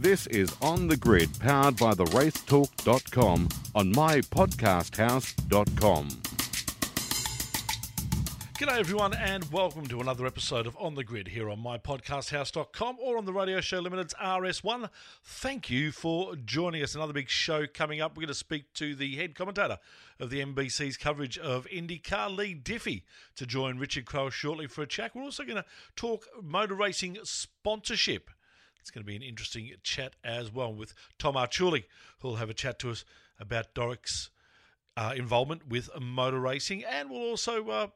This is On the Grid, powered by the racetalk.com on mypodcasthouse.com. G'day everyone and welcome to another episode of On the Grid here on mypodcasthouse.com or on the Radio Show Limited's RS1. Thank you for joining us. Another big show coming up. We're going to speak to the head commentator of the NBC's coverage of IndyCar, Leigh Diffey, to join Richard Craill shortly for a chat. We're also going to talk motor racing sponsorship. It's going to be an interesting chat as well with Tom Arciuli, who'll have a chat to us about Doric's uh, involvement with motor racing, and we'll also uh,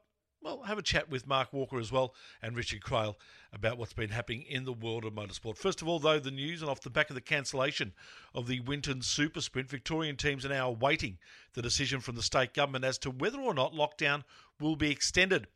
well, have a chat with Mark Walker as well and Richard Craill about what's been happening in the world of motorsport. First of all, though, the news and off the back of the cancellation of the Winton Super Sprint, Victorian teams are now awaiting the decision from the state government as to whether or not lockdown will be extended.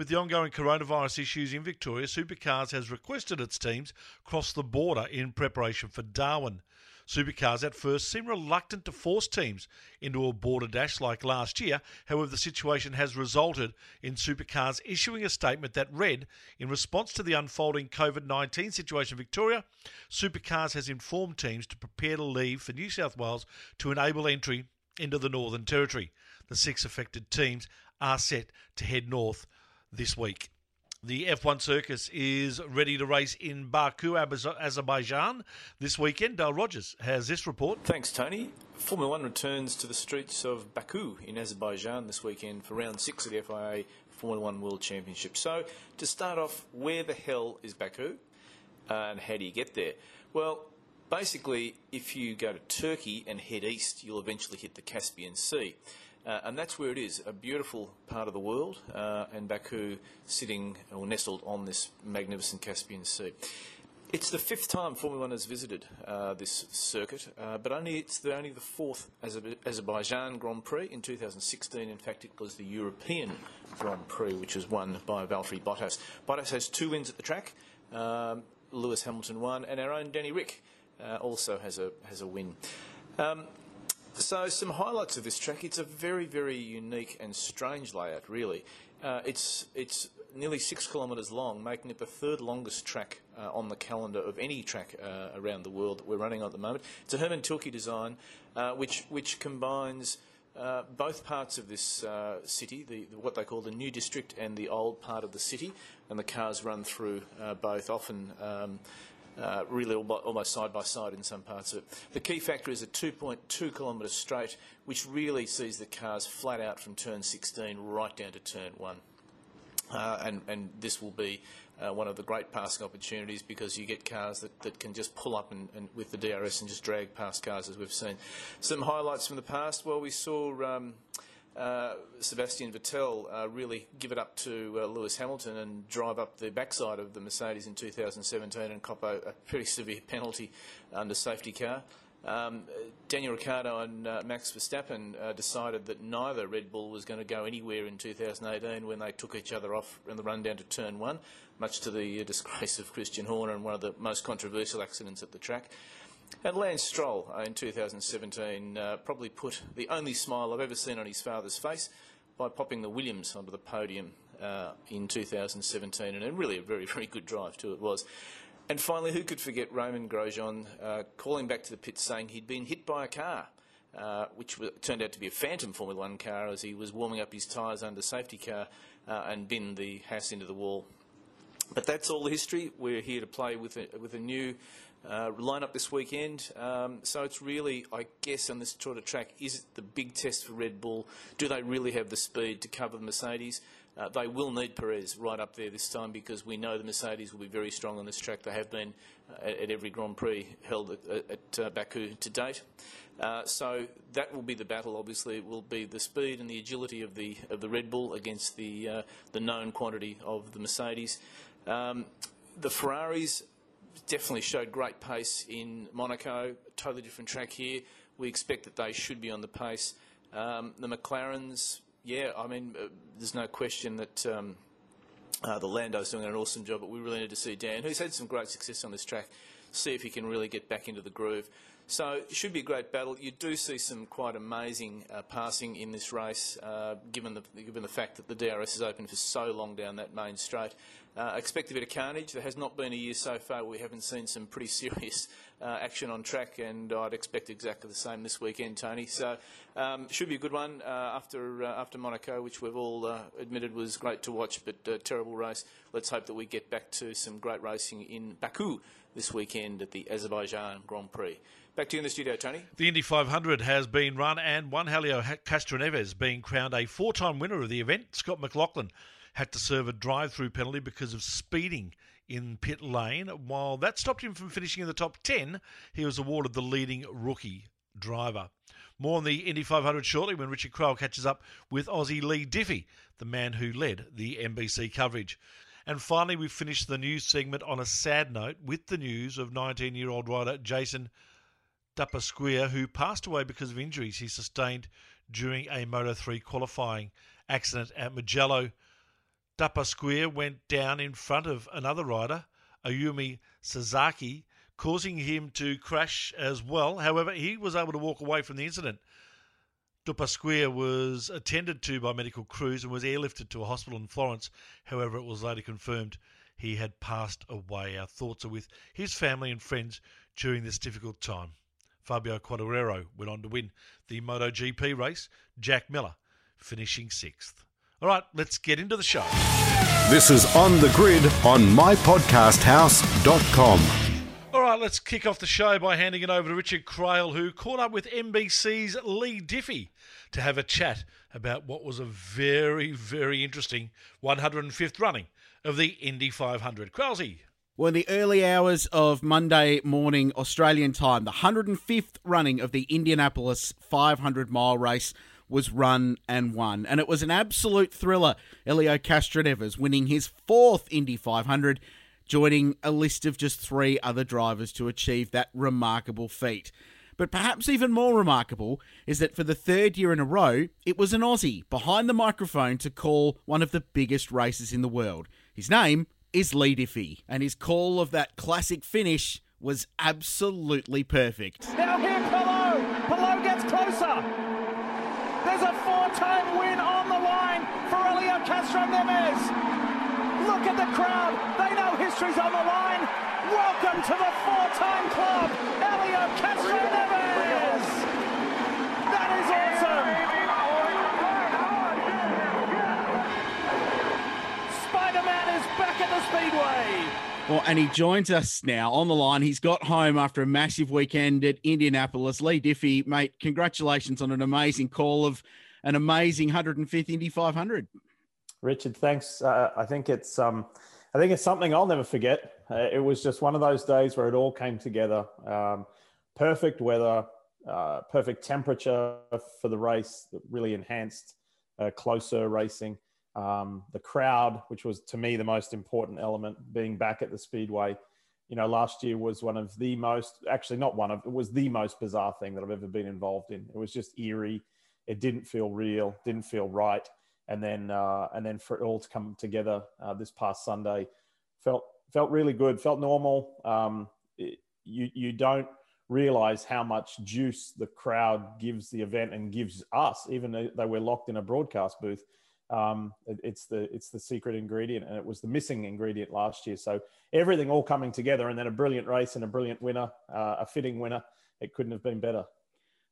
With the ongoing coronavirus issues in Victoria, Supercars has requested its teams cross the border in preparation for Darwin. Supercars at first seemed reluctant to force teams into a border dash like last year. However, the situation has resulted in Supercars issuing a statement that read In response to the unfolding COVID 19 situation in Victoria, Supercars has informed teams to prepare to leave for New South Wales to enable entry into the Northern Territory. The six affected teams are set to head north this week. The F1 circus is ready to race in Baku, Azerbaijan this weekend. Dale Rogers has this report. Thanks, Tony. Formula One returns to the streets of Baku in Azerbaijan this weekend for round six of the FIA Formula One World Championship. So, to start off, where the hell is Baku uh, and how do you get there? Well, basically, if you go to Turkey and head east, you'll eventually hit the Caspian Sea. Uh, and that's where it is, a beautiful part of the world, uh, and Baku sitting or nestled on this magnificent Caspian Sea. It's the fifth time Formula One has visited uh, this circuit, uh, but only it's the, only the fourth Azerbaijan Grand Prix. In 2016, in fact, it was the European Grand Prix, which was won by Valtteri Bottas. Bottas has two wins at the track. Um, Lewis Hamilton won, and our own Danny Ric uh, also has a has a win. Um, so, some highlights of this track. It's a very, very unique and strange layout, really. Uh, it's it's nearly six kilometres long, making it the third longest track uh, on the calendar of any track uh, around the world that we're running at the moment. It's a Hermann Tilke design, uh, which which combines. Uh, both parts of this uh, city, the, the, what they call the new district and the old part of the city, and the cars run through both, often um, uh, really almost side by side in some parts of it. The key factor is a 2.2 kilometre straight, which really sees the cars flat out from turn 16 right down to turn 1. Uh, and, and, this will be uh, one of the great passing opportunities because you get cars that, that can just pull up and, and, with the DRS and just drag past cars as we've seen. Some highlights from the past. Well, we saw um, Sebastian Vettel uh, really give it up to uh, Lewis Hamilton and drive up the backside of the Mercedes in 2017 and cop a, a pretty severe penalty under safety car. Um, Daniel Ricciardo and uh, Max Verstappen uh, decided that neither Red Bull was going to go anywhere in 2018 when they took each other off in the run down to turn one, much to the disgrace of Christian Horner and one of the most controversial accidents at the track. And Lance Stroll uh, in 2017 uh, probably put the only smile I've ever seen on his father's face by popping the Williams onto the podium uh, in 2017, and really a very, very good drive too it was. And finally, who could forget Romain Grosjean uh, calling back to the pit saying he'd been hit by a car, uh, which turned out to be a phantom Formula One car as he was warming up his tyres under safety car uh, and binned the Haas into the wall. But that's all the history. We're here to play with a, with a new uh, lineup this weekend. Um, so it's really, I guess, on this shorter track, is it the big test for Red Bull? Do they really have the speed to cover the Mercedes? Uh, they will need Perez right up there this time because we know the Mercedes will be very strong on this track. They have been uh, at, at, every Grand Prix held at, at uh, Baku to date. Uh, so that will be the battle. Obviously, it will be the speed and the agility of the of the Red Bull against the uh, the known quantity of the Mercedes. Um, the Ferraris definitely showed great pace in Monaco. Totally different track here. We expect that they should be on the pace. Um, the McLarens, yeah, I mean, uh, there's no question that um, uh, the Lando's doing an awesome job, but we really need to see Dan, who's had some great success on this track, see if he can really get back into the groove. So it should be a great battle. You do see some quite amazing uh, passing in this race, uh, given the given the fact that the DRS is open for so long down that main straight. Uh, expect a bit of carnage. There has not been a year so far we haven't seen some pretty serious uh, action on track, and I'd expect exactly the same this weekend, Tony. So um, should be a good one uh, after uh, after Monaco, which we've all admitted was great to watch, but terrible race. Let's hope that we get back to some great racing in Baku this weekend at the Azerbaijan Grand Prix. Back to you in the studio, Tony. The Indy 500 has been run, and Juan Helio Castroneves being crowned a four-time winner of the event. Scott McLaughlin had to serve a drive-through penalty because of speeding in pit lane. While that stopped him from finishing in the top 10, he was awarded the leading rookie driver. More on the Indy 500 shortly when Richard Craill catches up with Aussie Leigh Diffey, the man who led the NBC coverage. And finally, we finish the news segment on a sad note with the news of 19 year old rider Jason Dupasquier, who passed away because of injuries he sustained during a Moto 3 qualifying accident at Mugello. Dupasquier went down in front of another rider, Ayumu Sasaki, causing him to crash as well. However, he was able to walk away from the incident. Dupasquier was attended to by medical crews and was airlifted to a hospital in Florence. However, it was later confirmed he had passed away. Our thoughts are with his family and friends during this difficult time. Fabio Quartararo went on to win the MotoGP race, Jack Miller finishing sixth. All right, let's get into the show. This is On the Grid on mypodcasthouse.com. All right, let's kick off the show by handing it over to Richard Craill, who caught up with NBC's Leigh Diffey to have a chat about what was a very, very interesting 105th running of the Indy 500. Crowlsy. Well, in the early hours of Monday morning Australian time, the 105th running of the Indianapolis 500 mile race was run and won. And it was an absolute thriller. Helio Castroneves winning his fourth Indy 500, joining a list of just three other drivers to achieve that remarkable feat. But perhaps even more remarkable is that for the third year in a row, it was an Aussie behind the microphone to call one of the biggest races in the world. His name is Diffey, and his call of that classic finish was absolutely perfect. Now here, Palou! Palou gets closer! There's a four-time win on the line for Elio Castro Castroneves. Look at the crowd. They know history's on the line. Welcome to the four-time club, Elio Castro Castroneves. That is awesome. Spider-Man is back at the Speedway. Well, and he joins us now on the line. He's got home after a massive weekend at Indianapolis. Leigh Diffey, mate, congratulations on an amazing call of an amazing 105th Indy 500. Richard, thanks. Uh, I think it's um, I think it's something I'll never forget. Uh, it was just one of those days where it all came together. Um, perfect weather, uh, perfect temperature for the race that really enhanced uh, closer racing um, the crowd, which was to me the most important element, being back at the speedway. You know, last year was one of the most, actually not one of, it was the most bizarre thing that I've ever been involved in. It was just eerie. It didn't feel real, didn't feel right. And then, uh, and then for it all to come together uh, this past Sunday, felt felt really good. Felt normal. Um, it, you you don't realize how much juice the crowd gives the event and gives us, even though we're locked in a broadcast booth um, it, it's the it's the secret ingredient, and it was the missing ingredient last year. So everything all coming together, and then a brilliant race and a brilliant winner, uh, a fitting winner. It couldn't have been better.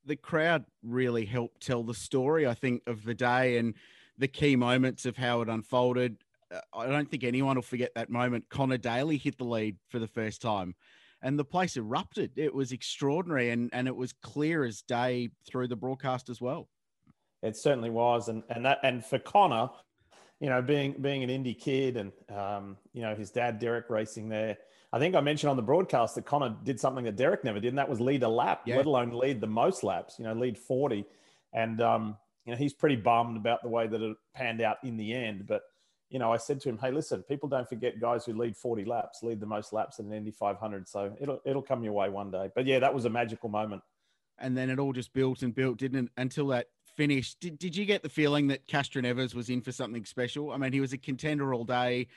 The crowd really helped tell the story, I think, of the day and the key moments of how it unfolded. Uh, I don't think anyone will forget that moment. Connor Daly hit the lead for the first time and the place erupted. It was extraordinary and, and it was clear as day through the broadcast as well. It certainly was, and and that and for Connor, you know, being being an Indy kid, and um, you know his dad Derek racing there. I think I mentioned on the broadcast that Connor did something that Derek never did, and that was lead a lap, yeah. let alone lead the most laps. You know, lead forty, and um, you know he's pretty bummed about the way that it panned out in the end. But you know, I said to him, "Hey, listen, people don't forget guys who lead 40 laps, lead the most laps in an Indy 500. So it'll it'll come your way one day." But yeah, that was a magical moment. And then it all just built and built, didn't it? Until that finish, did, did you get the feeling that Castroneves was in for something special? I mean, he was a contender all day.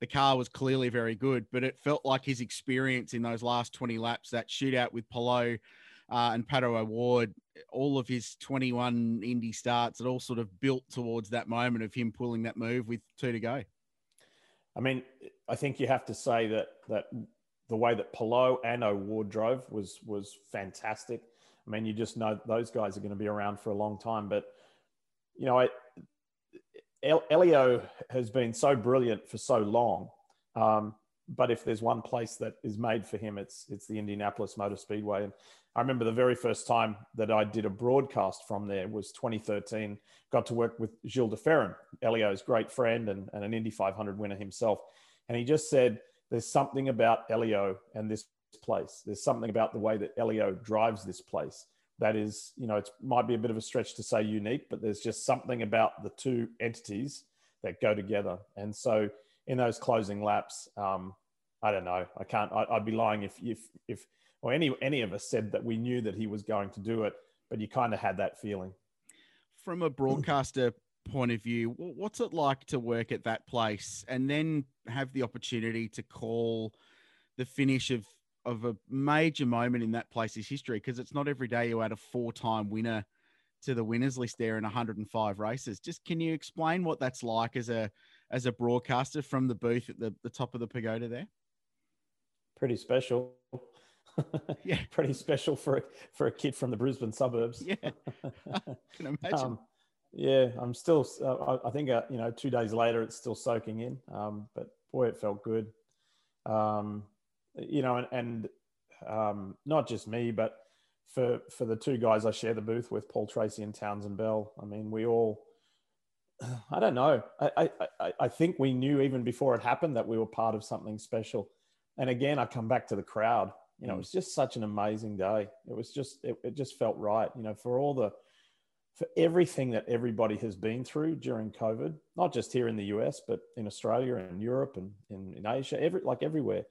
The car was clearly very good, but it felt like his experience in those last 20 laps, that shootout with Palou, uh, and Pato O'Ward, all of his 21 Indy starts, it all sort of built towards that moment of him pulling that move with two to go. I mean, I think you have to say that that the way that Palou and O'Ward drove was was fantastic. I mean, you just know those guys are going to be around for a long time. But you know, I, Elio has been so brilliant for so long. Um, but if there's one place that is made for him, it's it's the Indianapolis Motor Speedway. And I remember the very first time that I did a broadcast from there was 2013. Got to work with Gilles de Elio's great friend and, and an Indy 500 winner himself. And he just said, "There's something about Elio and this place. There's something about the way that Elio drives this place that is, you know, it might be a bit of a stretch to say unique, but there's just something about the two entities that go together. And so in those closing laps, um, I don't know. I can't. I, would be lying if if if or any any of us said that we knew that he was going to do it, but you kind of had that feeling. From a broadcaster point of view, what's it like to work at that place and then have the opportunity to call the finish of of a major moment in that place's history? Because it's not every day you add a four time winner to the winners list there in 105 races. Just can you explain what that's like as a as a broadcaster from the booth at the, the top of the pagoda there? Pretty special. yeah, pretty special for a, for a kid from the Brisbane suburbs. Yeah, I can imagine. Um, yeah, I'm still. Uh, I think uh, you know, two days later, it's still soaking in. Um, but boy, it felt good. Um, you know, and, and um, not just me, but for for the two guys I share the booth with, Paul Tracy and Townsend Bell. I mean, we all. I don't know. I, I, I think we knew even before it happened that we were part of something special. And again, I come back to the crowd. You know, mm. it was just such an amazing day. It was just, it, it just felt right. You know, for all the, for everything that everybody has been through during COVID, not just here in the US, but in Australia and Europe and in, in Asia, every like everywhere.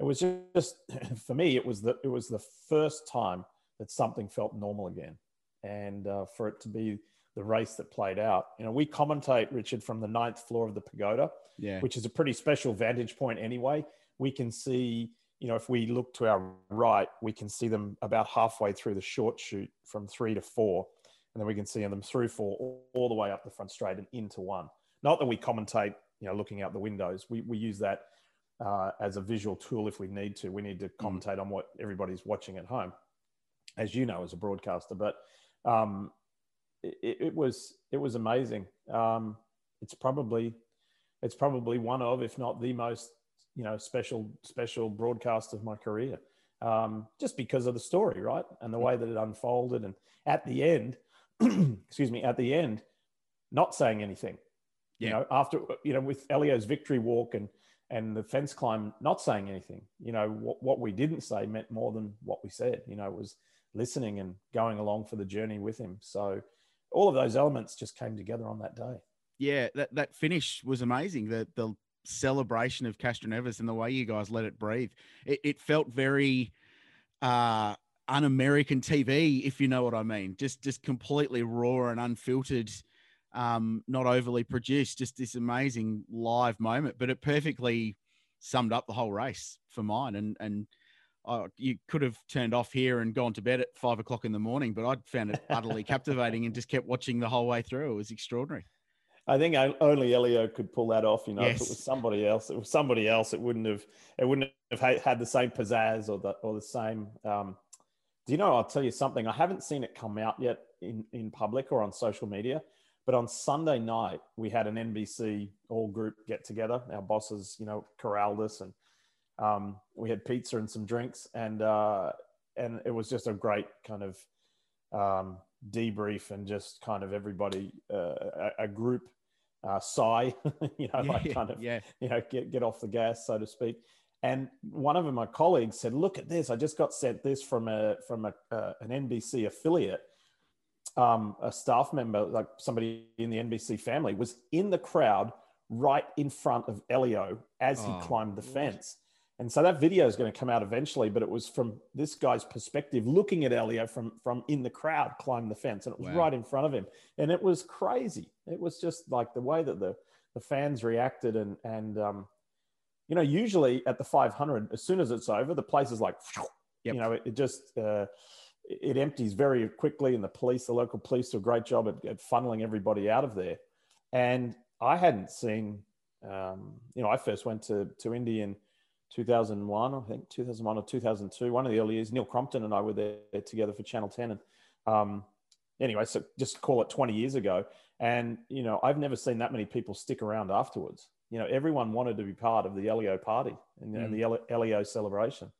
It was just for me, it was the it was the first time that something felt normal again, and uh, for it to be the race that played out. You know, we commentate Richard from the ninth floor of the pagoda, yeah. which is a pretty special vantage point anyway. We can see, you know, if we look to our right, we can see them about halfway through the short shoot from three to four, and then we can see them through four all, all the way up the front straight and into one. Not that we commentate, you know, looking out the windows. We we use that uh, as a visual tool if we need to. We need to mm. commentate mm. on what everybody's watching at home, as you know, as a broadcaster. But um, it, it, was it was amazing. Um, it's probably it's probably one of, if not the most, you know, special special broadcast of my career. Um, just because of the story, right, and the way that it unfolded, and at the end, excuse me, at the end, not saying anything. Yeah. You know, after you know, with Elio's victory walk and and the fence climb not saying anything. You know, what, what we didn't say meant more than what we said. You know, it was listening and going along for the journey with him. So all of those elements just came together on that day. Yeah, that, that finish was amazing. The the celebration of Castroneves and the way you guys let it breathe. It, it felt very uh un-American TV, if you know what I mean. Just just completely raw and unfiltered um, not overly produced, just this amazing live moment. But it perfectly summed up the whole race for mine. And and you could have turned off here and gone to bed at five o'clock in the morning, but I found it utterly captivating and just kept watching the whole way through. It was extraordinary. I think only Elio could pull that off. You know, yes. if it was somebody else, it was somebody else. It wouldn't have. It wouldn't have had the same pizzazz or the or the same. Um, do you know? I'll tell you something. I haven't seen it come out yet in in public or on social media. But on Sunday night, we had an NBC all group get together. Our bosses, you know, corralled us, and um, we had pizza and some drinks, and uh, and it was just a great kind of um, debrief and just kind of everybody uh, a, a, group uh, sigh, you know, yeah, like kind of yeah. you know get get off the gas, so to speak. And one of my colleagues said, "Look at this! I just got sent this from a from a, uh, an NBC affiliate." Um, a staff member, like somebody in the NBC family, was in the crowd right in front of Elio as he oh, climbed the fence. And so that video is going to come out eventually, but it was from this guy's perspective, looking at Elio from from in the crowd climb the fence, and it was wow. right in front of him, and it was crazy. It was just like the way that the the fans reacted, and and um, you know, usually at the 500, as soon as it's over, the place is like, yep. you know, it, it just uh, it empties very quickly, and the police, the local police, do a great job at, at funneling everybody out of there. And I hadn't seen, um, you know, I first went to to Indy in 2001, I think 2001 or 2002, one of the early years. Neil Crompton and I were there together for Channel 10, and um, anyway, so just call it 20 years ago. And you know, I've never seen that many people stick around afterwards. You know, everyone wanted to be part of the Elio party and, mm. and the Elio celebration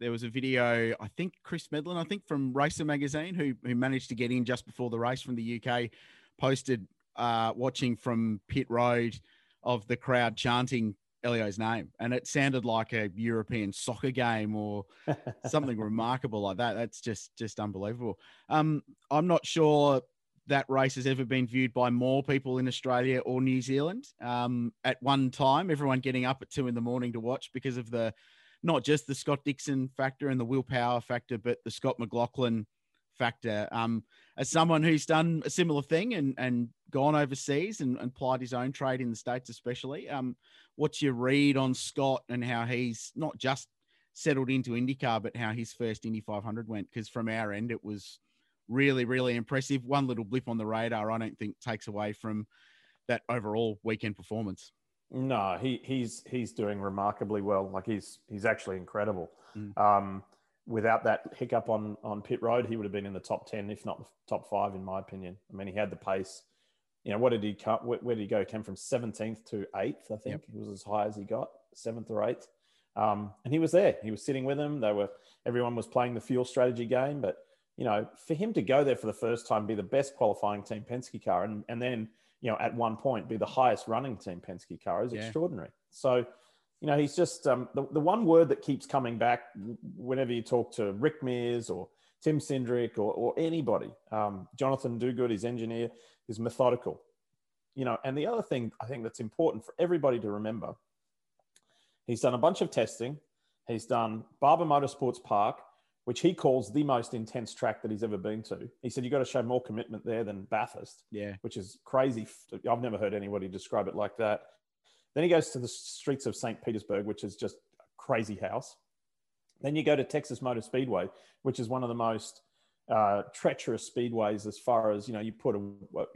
there was a video, I think Chris Medland, I think from Racer Magazine, who who managed to get in just before the race from the UK, posted uh, watching from pit road of the crowd chanting Elio's name, and it sounded like a European soccer game or something remarkable like that. That's just just unbelievable. Um, I'm not sure that race has ever been viewed by more people in Australia or New Zealand. Um, at one time, everyone getting up at two in the morning to watch because of the not just the Scott Dixon factor and the Will Power factor, but the Scott McLaughlin factor. Um, as someone who's done a similar thing and, and gone overseas and, and plied his own trade in the States, especially, um, what's your read on Scott and how he's not just settled into IndyCar, but how his first Indy 500 went? Because from our end, it was really, really impressive. One little blip on the radar, I don't think takes away from that overall weekend performance. No, he he's he's doing remarkably well. Like he's he's actually incredible. Mm. Um, without that hiccup on on pit road, he would have been in the top ten, if not the top five, in my opinion. I mean, he had the pace. You know, what did he cut? Where, where did he go? He came from seventeenth to eighth, I think. Yep. He was as high as he got, seventh or eighth. Um, and he was there. He was sitting with them. They were everyone was playing the fuel strategy game, but you know, for him to go there for the first time, be the best qualifying team Penske car, and and then you know, at one point be the highest running team Penske car is yeah. extraordinary. So, you know, he's just um, the, the one word that keeps coming back whenever you talk to Rick Mears or Tim Cindric or, or anybody, um, Jonathan Diuguid, his engineer, is methodical. You know, and the other thing I think that's important for everybody to remember, he's done a bunch of testing. He's done Barber Motorsports Park, which he calls the most intense track that he's ever been to. He said, You've got to show more commitment there than Bathurst. Yeah. Which is crazy. I've never heard anybody describe it like that. Then he goes to the streets of St. Petersburg, which is just a crazy house. Then you go to Texas Motor Speedway, which is one of the most uh, treacherous speedways as far as, you know, you put a,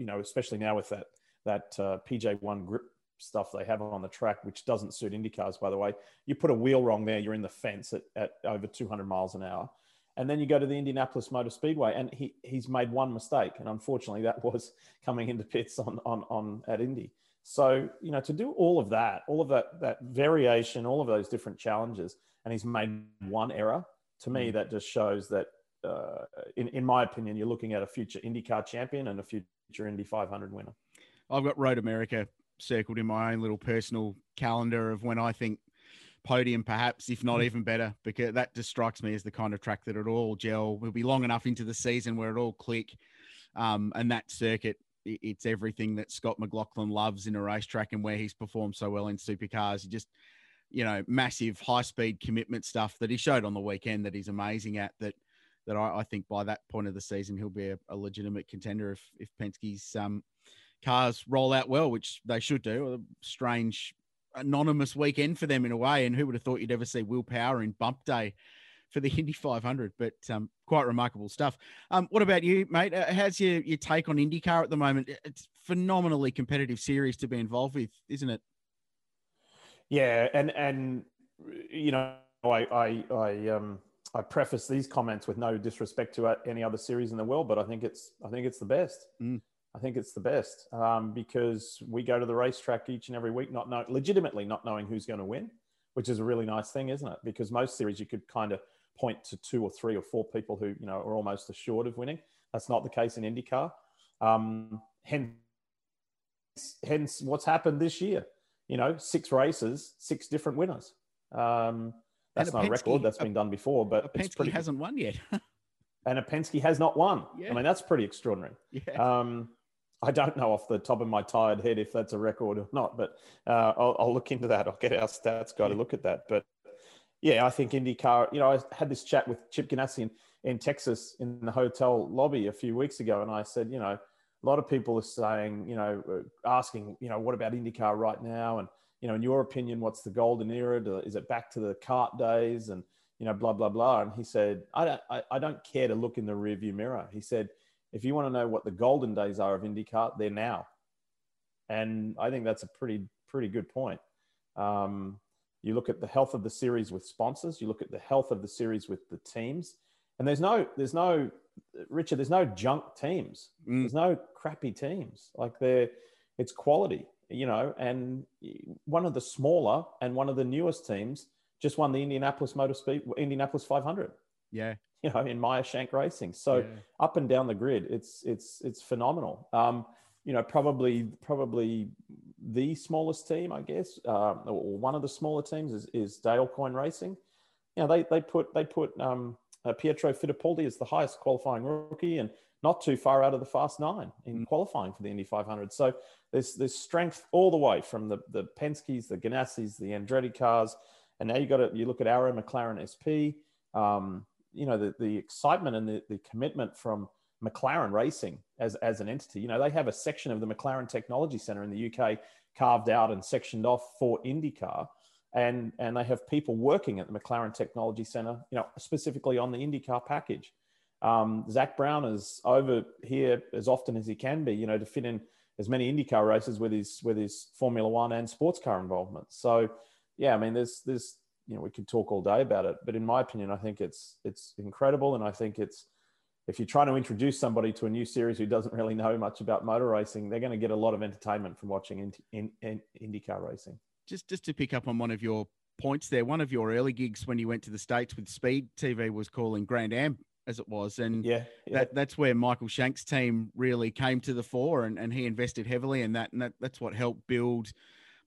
you know, especially now with that, that uh, PJ1 grip stuff they have on the track, which doesn't suit IndyCars, by the way. You put a wheel wrong there, you're in the fence at, at over 200 miles an hour. And then you go to the Indianapolis Motor Speedway, and he, he's made one mistake. And unfortunately, that was coming into pits on, on, on at Indy. So, you know, to do all of that, all of that, that variation, all of those different challenges, and he's made one error, to me, mm. that just shows that, uh, in, in my opinion, you're looking at a future IndyCar champion and a future Indy 500 winner. I've got Road America circled in my own little personal calendar of when I think podium, perhaps, if not mm. even better, because that just strikes me as the kind of track that it all gel. We'll be long enough into the season where it all click. Um, and that circuit, it's everything that Scott McLaughlin loves in a racetrack and where he's performed so well in supercars. He just, you know, massive high speed commitment stuff that he showed on the weekend that he's amazing at. That that I, I think by that point of the season he'll be a, a legitimate contender if if Penske's um, cars roll out well, which they should do. A strange anonymous weekend for them in a way. And who would have thought you'd ever see Will Power in bump day for the Indy 500? But um, quite remarkable stuff. Um, what about you, mate? Uh, how's your, your take on IndyCar at the moment? It's phenomenally competitive series to be involved with, isn't it? Yeah, and and you know, I I I um I preface these comments with no disrespect to any other series in the world, but I think it's I think it's the best. Mm. I think it's the best um, because we go to the racetrack each and every week, not know, legitimately not knowing who's going to win, which is a really nice thing, isn't it? Because most series you could kind of point to two or three or four people who you know are almost assured of winning. That's not the case in IndyCar. Um, hence, hence, what's happened this year? You know, six races, six different winners. Um, that's not a record. That's been done before, but a Penske pretty, hasn't won yet. and a Penske has not won. Yeah. I mean, that's pretty extraordinary. Yeah. Um, I don't know off the top of my tired head if that's a record or not, but uh, I'll, I'll, look into that. I'll get our stats guy to look at that. But yeah, I think IndyCar. You know, I had this chat with Chip Ganassi in, in Texas in the hotel lobby a few weeks ago, and I said, you know, a lot of people are saying, you know, uh, asking, you know, what about IndyCar right now? And you know, in your opinion, what's the golden era? Is it back to the CART days? And you you know, blah blah blah. And he said, I don't, I, I don't care to look in the rearview mirror. He said, if you want to know what the golden days are of IndyCar, they're now. And I think that's a pretty pretty good point. Um, you look at the health of the series with sponsors. You look at the health of the series with the teams. And there's no, there's no, Richard, there's no junk teams. Mm. There's no crappy teams. Like they're, it's quality, you know. And one of the smaller and one of the newest teams just won the Indianapolis Motor Speed, Indianapolis 500. Yeah. You know, in Meyer Shank Racing. So yeah. up and down the grid, it's it's it's phenomenal. Um, you know, probably probably the smallest team, I guess, uh, or one of the smaller teams is, is Dale Coyne Racing. You know, they they put they put um, uh, Pietro Fittipaldi as the highest qualifying rookie and not too far out of the fast nine in mm. qualifying for the Indy 500. So there's there's strength all the way from the the Penske's, the Ganassis, the Andretti cars, and now you got to you look at Arrow McLaren SP. Um, you know the the excitement and the, the commitment from McLaren Racing as, as an entity. You know, they have a section of the McLaren Technology Center in the UK carved out and sectioned off for IndyCar. And, and they have people working at the McLaren Technology Center, you know, specifically on the IndyCar package. Um, Zak Brown is over here as often as he can be, you know, to fit in as many IndyCar races with his with his Formula One and sports car involvement. So, yeah, I mean, there's there's you know we could talk all day about it, but in my opinion, I think it's it's incredible, and I think it's if you're trying to introduce somebody to a new series who doesn't really know much about motor racing, they're going to get a lot of entertainment from watching in, in, in IndyCar racing. Just just to pick up on one of your points there, one of your early gigs when you went to the states with Speed TV was calling Grand Am as it was, and yeah, yeah. That, that's where Michael Shank's team really came to the fore, and, and he invested heavily in that, and that, that's what helped build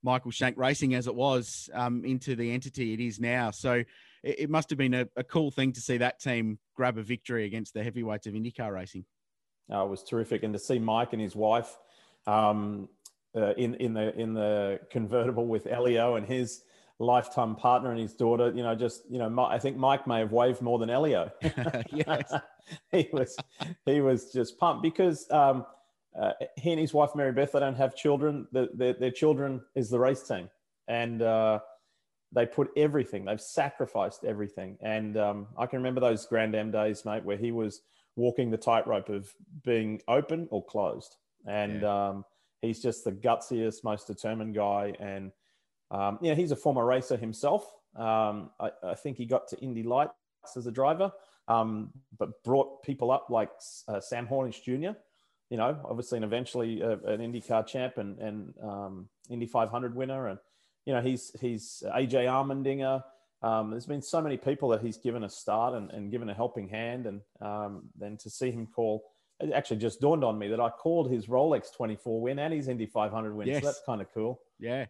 Michael Shank Racing as it was um, into the entity it is now. So it, it must have been a, a, cool thing to see that team grab a victory against the heavyweights of IndyCar racing. Oh, it was terrific, and to see Mike and his wife um, uh, in in the in the convertible with Elio and his lifetime partner and his daughter. You know, just you know, I think Mike may have waved more than Elio. yes, he was he was just pumped because. Um, uh, he and his wife Mary Beth, they don't have children. The, their, their children is the race team, and uh, they put everything. They've sacrificed everything. And um, I can remember those Grand Am days, mate, where he was walking the tightrope of being open or closed. And yeah. um, he's just the gutsiest, most determined guy. And um, you know, he's a former racer himself. Um, I, I, think he got to Indy Lights as a driver, um, but brought people up like uh, Sam Hornish Jr you know, obviously and eventually uh, an IndyCar champ and, and um, Indy 500 winner. And, you know, he's, he's AJ Allmendinger. Um, there's been so many people that he's given a start and, and given a helping hand. And um, then to see him call, it actually just dawned on me that I called his Rolex 24 win and his Indy 500 win. Yes. So that's kind of cool. Yeah.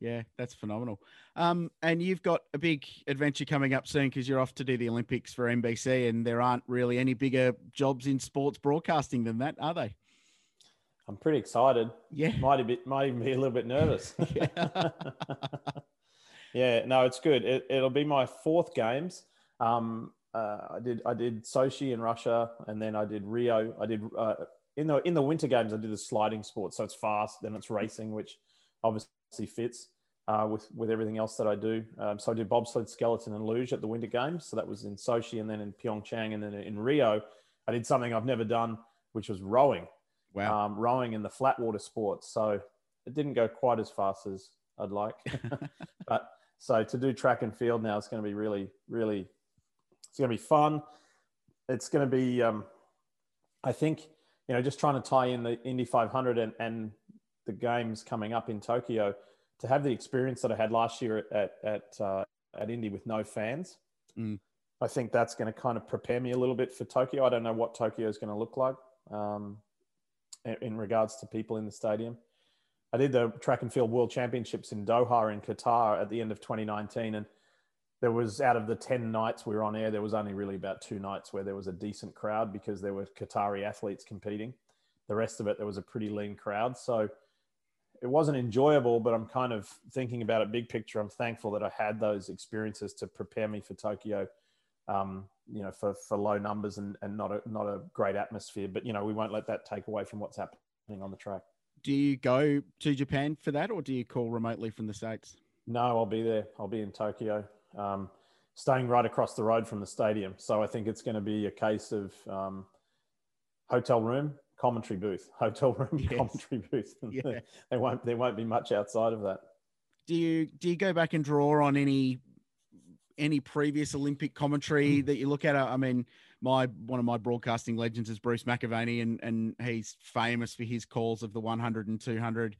Yeah, that's phenomenal. Um, and you've got a big adventure coming up soon because you're off to do the Olympics for NBC, and there aren't really any bigger jobs in sports broadcasting than that, are they? I'm pretty excited. Yeah, might be might even be a little bit nervous. yeah. yeah, no, it's good. It, will be my fourth games. Um, uh, I did I did Sochi in Russia, and then I did Rio. I did uh, in the in the winter games. I did the sliding sport, so it's fast. Then it's racing, which obviously fits uh, with with everything else that I do. Um, so I did bobsled, skeleton, and luge at the winter games. So that was in Sochi, and then in Pyeongchang, and then in Rio, I did something I've never done, which was rowing. Wow. Um, rowing in the flat water sports. So it didn't go quite as fast as I'd like. but so to do track and field now, it's going to be really, really, it's going to be fun. It's going to be, um, I think, you know, just trying to tie in the Indy 500 and, and the games coming up in Tokyo to have the experience that I had last year at, at, uh, at Indy with no fans. Mm. I think that's going to kind of prepare me a little bit for Tokyo. I don't know what Tokyo is going to look like. Um, in regards to people in the stadium. I did the track and field world championships in Doha in Qatar at the end of 2019. And there was out of the 10 nights we were on air, there was only really about two nights where there was a decent crowd because there were Qatari athletes competing. The rest of it, there was a pretty lean crowd. So it wasn't enjoyable, but I'm kind of thinking about it big picture. I'm thankful that I had those experiences to prepare me for Tokyo um, you know, for, for low numbers and, and not a not a great atmosphere. But you know, we won't let that take away from what's happening on the track. Do you go to Japan for that, or do you call remotely from the states? No, I'll be there. I'll be in Tokyo. Um, staying right across the road from the stadium. So I think it's going to be a case of um, hotel room, commentary booth, hotel room, yes. commentary booth. Yeah. there won't there won't be much outside of that. Do you do you go back and draw on any any previous Olympic commentary mm. that you look at? I mean, my one of my broadcasting legends is Bruce McAvaney, and and he's famous for his calls of the 100 and 200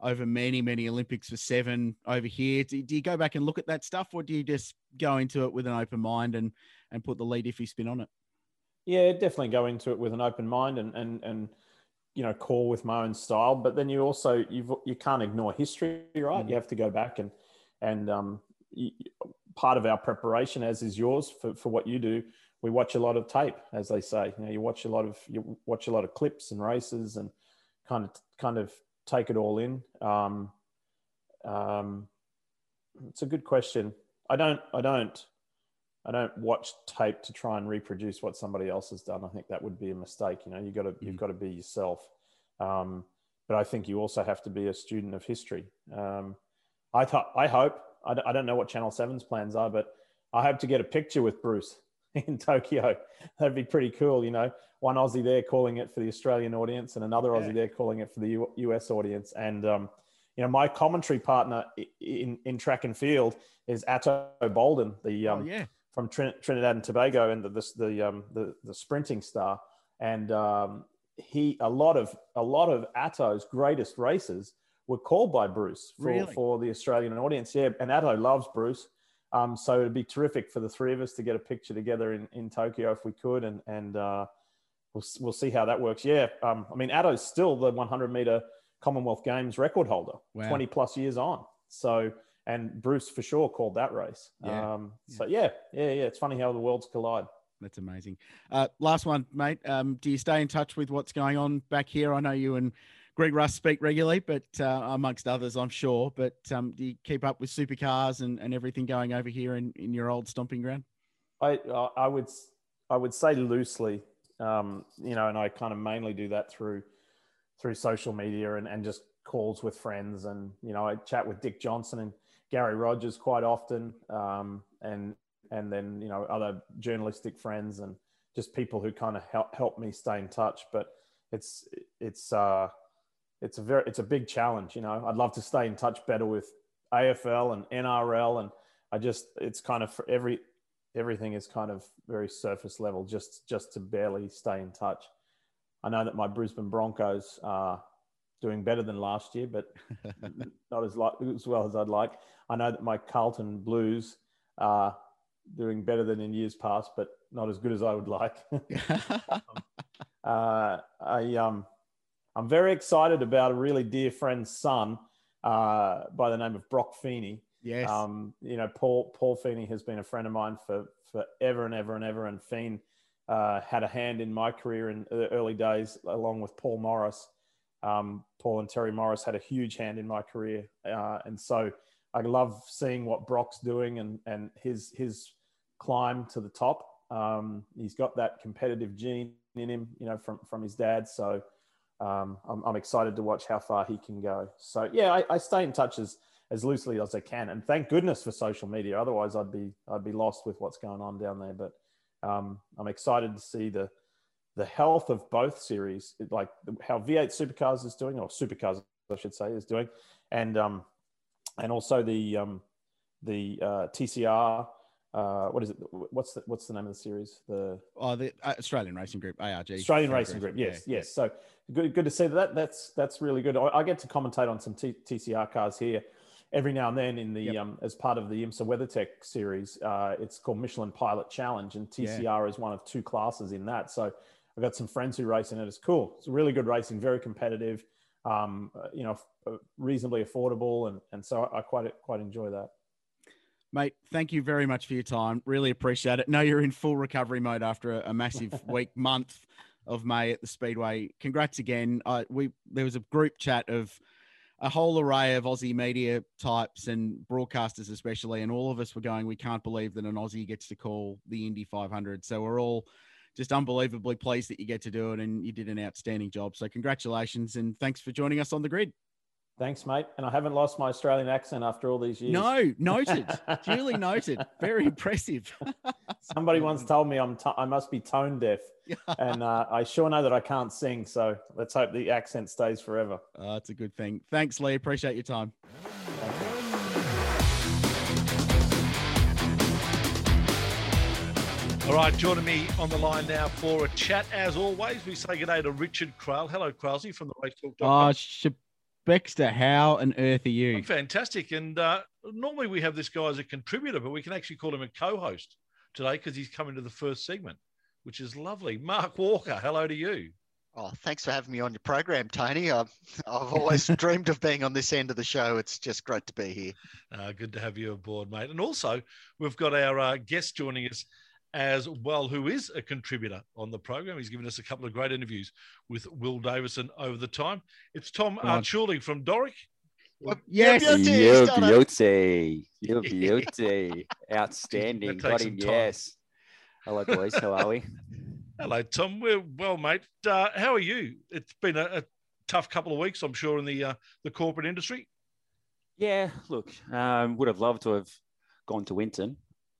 over many many Olympics for seven over here. Do, do you go back and look at that stuff, or do you just go into it with an open mind and and put the Leigh Diffey spin on it? Yeah, definitely go into it with an open mind and and and you know call with my own style. But then you also you you can't ignore history, right? Mm. You have to go back and and um, you, part of our preparation, as is yours for for what you do, we watch a lot of tape, as they say. You know, you watch a lot of you watch a lot of clips and races, and kind of kind of take it all in. Um, um, it's a good question. I don't. I don't. I don't watch tape to try and reproduce what somebody else has done. I think that would be a mistake. You know, you got to you've mm. got to be yourself. Um, but I think you also have to be a student of history. Um, I thought. I hope. I, I don't know what Channel 7's plans are, but I hope to get a picture with Bruce in Tokyo. That'd be pretty cool, you know. One Aussie there calling it for the Australian audience, and another yeah. Aussie there calling it for the U- US audience. And um, you know, my commentary partner in in track and field is Ato Boldon, the oh, um, oh, yeah. From Trin- Trinidad and Tobago, and the the the, um, the, the sprinting star. And um, he a lot of a lot of Ato's greatest races were called by Bruce for, really? for the Australian audience. Yeah, and Ato loves Bruce. Um, so it'd be terrific for the three of us to get a picture together in, in Tokyo if we could, and and uh, we'll we'll see how that works. Yeah, um, I mean, Ato's still the 100 meter Commonwealth Games record holder, wow. 20 plus years on. So and Bruce for sure called that race. Yeah. Um, so yeah, yeah, yeah. It's funny how the worlds collide. That's amazing. Uh, last one, mate. Um, do you stay in touch with what's going on back here? I know you and Greg Rust speak regularly, but uh, amongst others, I'm sure. But um, do you keep up with supercars and, and everything going over here in, in your old stomping ground? I uh, I would I would say loosely, um, you know, and I kind of mainly do that through through social media and, and just calls with friends, and you know, I chat with Dick Johnson and Gary Rogers quite often, um, and and then you know other journalistic friends and just people who kind of help help me stay in touch. But it's it's uh, it's a very it's a big challenge. You know, I'd love to stay in touch better with AFL and NRL, and I just it's kind of for every everything is kind of very surface level, just just to barely stay in touch. I know that my Brisbane Broncos are doing better than last year, but not as like as well as I'd like. I know that my Carlton Blues are doing better than in years past, but not as good as I would like. um, uh, I um I'm very excited about a really dear friend's son uh, by the name of Brock Feeney. Yes. Um, you know, Paul Paul Feeney has been a friend of mine for forever and ever and ever. And Feen uh, had a hand in my career in the early days, along with Paul Morris. Um, Paul and Terry Morris had a huge hand in my career, uh, and so I love seeing what Brock's doing and and his his climb to the top. Um, he's got that competitive gene in him, you know, from from his dad. So um, I'm, I'm, excited to watch how far he can go. So yeah, I, I, stay in touch as as loosely as I can, and thank goodness for social media. Otherwise, I'd be I'd be lost with what's going on down there. But um, I'm excited to see the the health of both series, like how V8 Supercars is doing, or Supercars I should say is doing, and um, and also the um, the uh, TCR uh, what is it? What's the what's the name of the series? The oh, the uh, Australian Racing Group, ARG. Australian Racing Group. Yes, yeah. yes. So good, good to see that. That's that's really good. I, I get to commentate on some T- TCR cars here every now and then in the yep. um, as part of the IMSA WeatherTech series. Uh, it's called Michelin Pilot Challenge, and TCR yeah. is one of two classes in that. So I've got some friends who race in it. It's cool. It's really good racing, very competitive. Um, uh, you know, reasonably affordable, and and so I quite quite enjoy that. Mate, thank you very much for your time. Really appreciate it. Know you're in full recovery mode after a, a massive week, month of May at the Speedway. Congrats again. Uh, we there was a group chat of a whole array of Aussie media types and broadcasters, especially, and all of us were going. We can't believe that an Aussie gets to call the Indy 500. So we're all just unbelievably pleased that you get to do it, and you did an outstanding job. So congratulations and thanks for joining us on the grid. Thanks, mate. And I haven't lost my Australian accent after all these years. No, noted. Duly noted. Very impressive. Somebody once told me I'm t- I must be tone deaf, and uh, I sure know that I can't sing. So let's hope the accent stays forever. Oh, that's a good thing. Thanks, Leigh. Appreciate your time. All right, joining me on the line now for a chat. As always, we say good day to Richard Craill. Hello, Crowlsy from the Racetalk. Oh, Shebexter, how on earth are you? I'm fantastic. And uh, normally we have this guy as a contributor, but we can actually call him a co-host today because he's coming to the first segment, which is lovely. Mark Walker, hello to you. Oh, thanks for having me on your program, Tony. I've, I've always dreamed of being on this end of the show. It's just great to be here. Uh, good to have you aboard, mate. And also, we've got our uh, guest joining us as well, who is a contributor on the program. He's given us a couple of great interviews with Will Davison over the time. It's Tom Arciuli from Doric. Yes. Beauty, Your he's done it. beauty. Your beauty. Outstanding. Got him, yes. Hello, boys. How are we? Hello, Tom. We're well, mate. Uh, how are you? It's been a, a tough couple of weeks, I'm sure, in the uh, the corporate industry. Yeah, look, um, would have loved to have gone to Winton.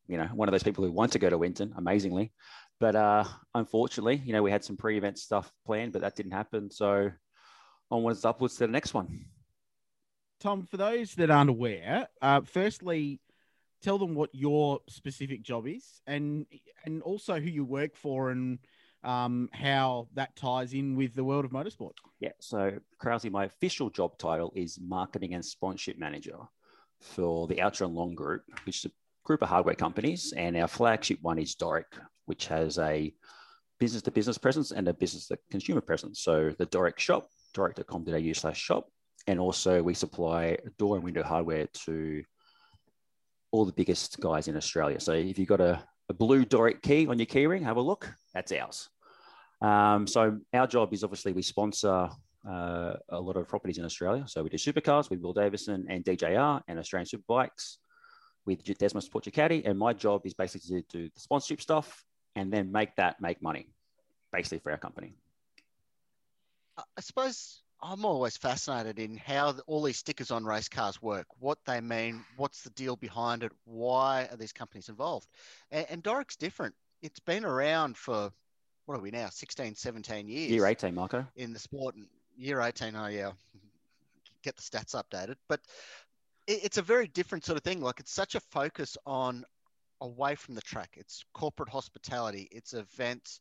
You know, one of those people who want to go to Winton, amazingly. But uh, unfortunately, you know, we had some pre event stuff planned, but that didn't happen. So onwards, upwards to the next one. Tom, for those that aren't aware, uh, firstly, tell them what your specific job is, and and also who you work for, and um, how that ties in with the world of motorsport. Yeah. So, Krause, my official job title is marketing and sponsorship manager for the Outer and Long Group, which group of hardware companies. And our flagship one is Doric, which has a business to business presence and a business to consumer presence. So, the Doric shop, doric.com.au slash shop. And also, we supply door and window hardware to all the biggest guys in Australia. So, if you've got a, a blue Doric key on your keyring, have a look, that's ours. Um, so our job is obviously we sponsor uh, a lot of properties in Australia. So we do supercars with Will Davison and DJR and Australian Superbikes with DesmoSport Ducati. And my job is basically to do the sponsorship stuff and then make that make money, basically for our company. I I suppose I'm always fascinated in how all these stickers on race cars work, what they mean, what's the deal behind it, why are these companies involved? And, and Doric's different. It's been around for, what are we now, 16, 17 years Year 18, Marco. in the sport. And year 18, oh yeah, get the stats updated. But it's a very different sort of thing. Like it's such a focus on away from the track. It's corporate hospitality. It's events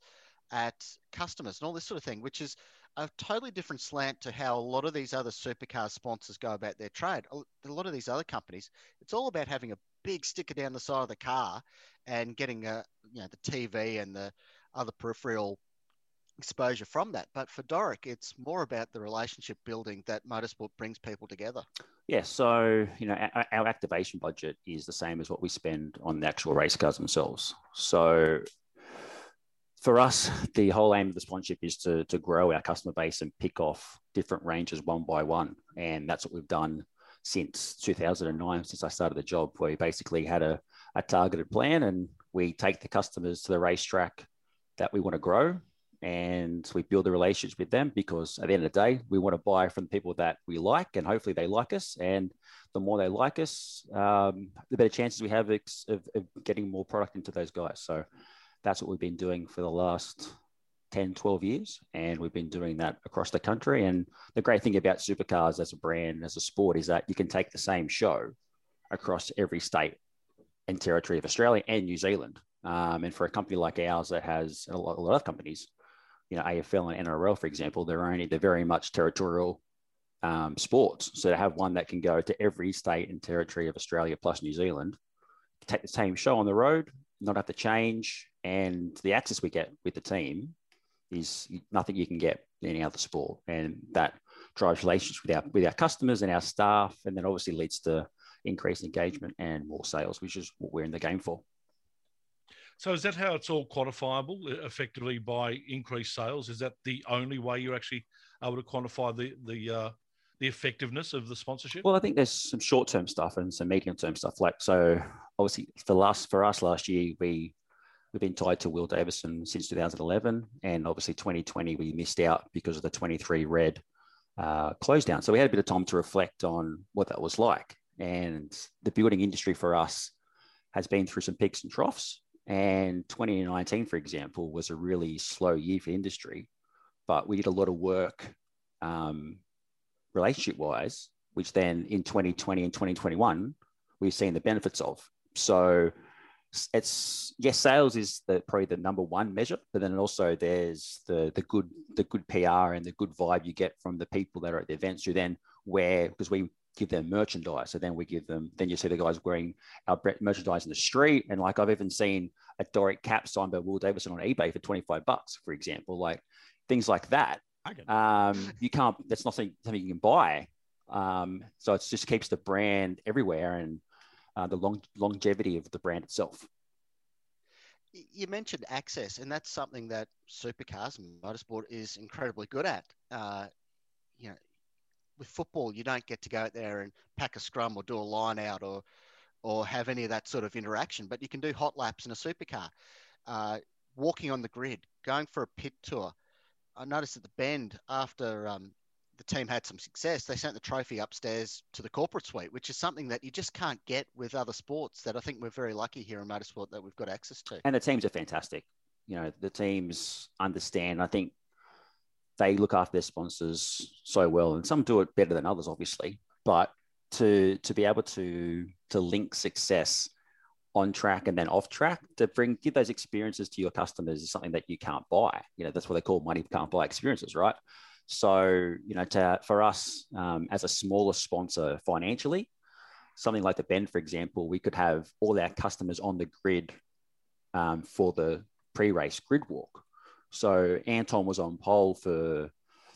at customers and all this sort of thing, which is a totally different slant to how a lot of these other supercar sponsors go about their trade. A lot of these other companies, it's all about having a big sticker down the side of the car and getting a, you know, the TV and the other peripheral exposure from that. But for Doric, it's more about the relationship building that motorsport brings people together. Yeah, so you know our, our activation budget is the same as what we spend on the actual race cars themselves. So for us, the whole aim of the sponsorship is to to grow our customer base and pick off different ranges one by one, and that's what we've done since 2009, since I started the job, where we basically had a, a targeted plan and we take the customers to the racetrack that we want to grow and we build a relationship with them because at the end of the day, we want to buy from people that we like and hopefully they like us. And the more they like us, um, the better chances we have of, of getting more product into those guys. So that's what we've been doing for the last 10, 12 years. And we've been doing that across the country. And the great thing about supercars as a brand, as a sport, is that you can take the same show across every state and territory of Australia and New Zealand. Um, and for a company like ours that has a lot, a lot of companies, you know, AFL and NRL, for example, they're only they're very much territorial um, sports. So to have one that can go to every state and territory of Australia plus New Zealand, take the same show on the road, not have to change, and the access we get with the team is nothing you can get in any other sport, and that drives relationships with our with our customers and our staff, and then obviously leads to increased engagement and more sales, which is what we're in the game for. So is that how it's all quantifiable uh, effectively by increased sales? Is that the only way you're actually able to quantify the the uh, the effectiveness of the sponsorship? Well, I think there's some short term stuff and some medium term stuff. Like so, obviously for last for us last year, we we've been tied to Will Davison since 2011, and obviously 2020 we missed out because of the 23 red uh, close down. So we had a bit of time to reflect on what that was like. And the building industry for us has been through some peaks and troughs. And 2019, for example, was a really slow year for industry, but we did a lot of work um, relationship wise, which then in 2020 and 2021, we've seen the benefits of. So it's yes, sales is the probably the number one measure, but then also there's the the good the good PR and the good vibe you get from the people that are at the events who then wear because we give them merchandise. So then we give them, then you see the guys wearing our merchandise in the street. And like I've even seen a Doric cap signed by Will Davison on eBay for 25 bucks, for example, like things like that. Um, you can't, that's not something, something you can buy. Um, so it just keeps the brand everywhere and uh, the long, longevity of the brand itself. You mentioned access, and that's something that supercars and motorsport is incredibly good at. Uh, you know, with football, you don't get to go out there and pack a scrum or do a line out or or have any of that sort of interaction. But you can do hot laps in a supercar, uh, walking on the grid, going for a pit tour. I noticed at the bend after um, the team had some success, they sent the trophy upstairs to the corporate suite, which is something that you just can't get with other sports. That I think we're very lucky here in motorsport that we've got access to. And the teams are fantastic. You know, the teams understand. I think they look after their sponsors so well, and some do it better than others, obviously. But to to be able to to link success on track and then off track to bring give those experiences to your customers is something that you can't buy. You know that's what they call money can't buy experiences, right? So you know, to, for us um, as a smaller sponsor financially, something like the Bend, for example, we could have all our customers on the grid um, for the pre-race grid walk. So Anton was on pole for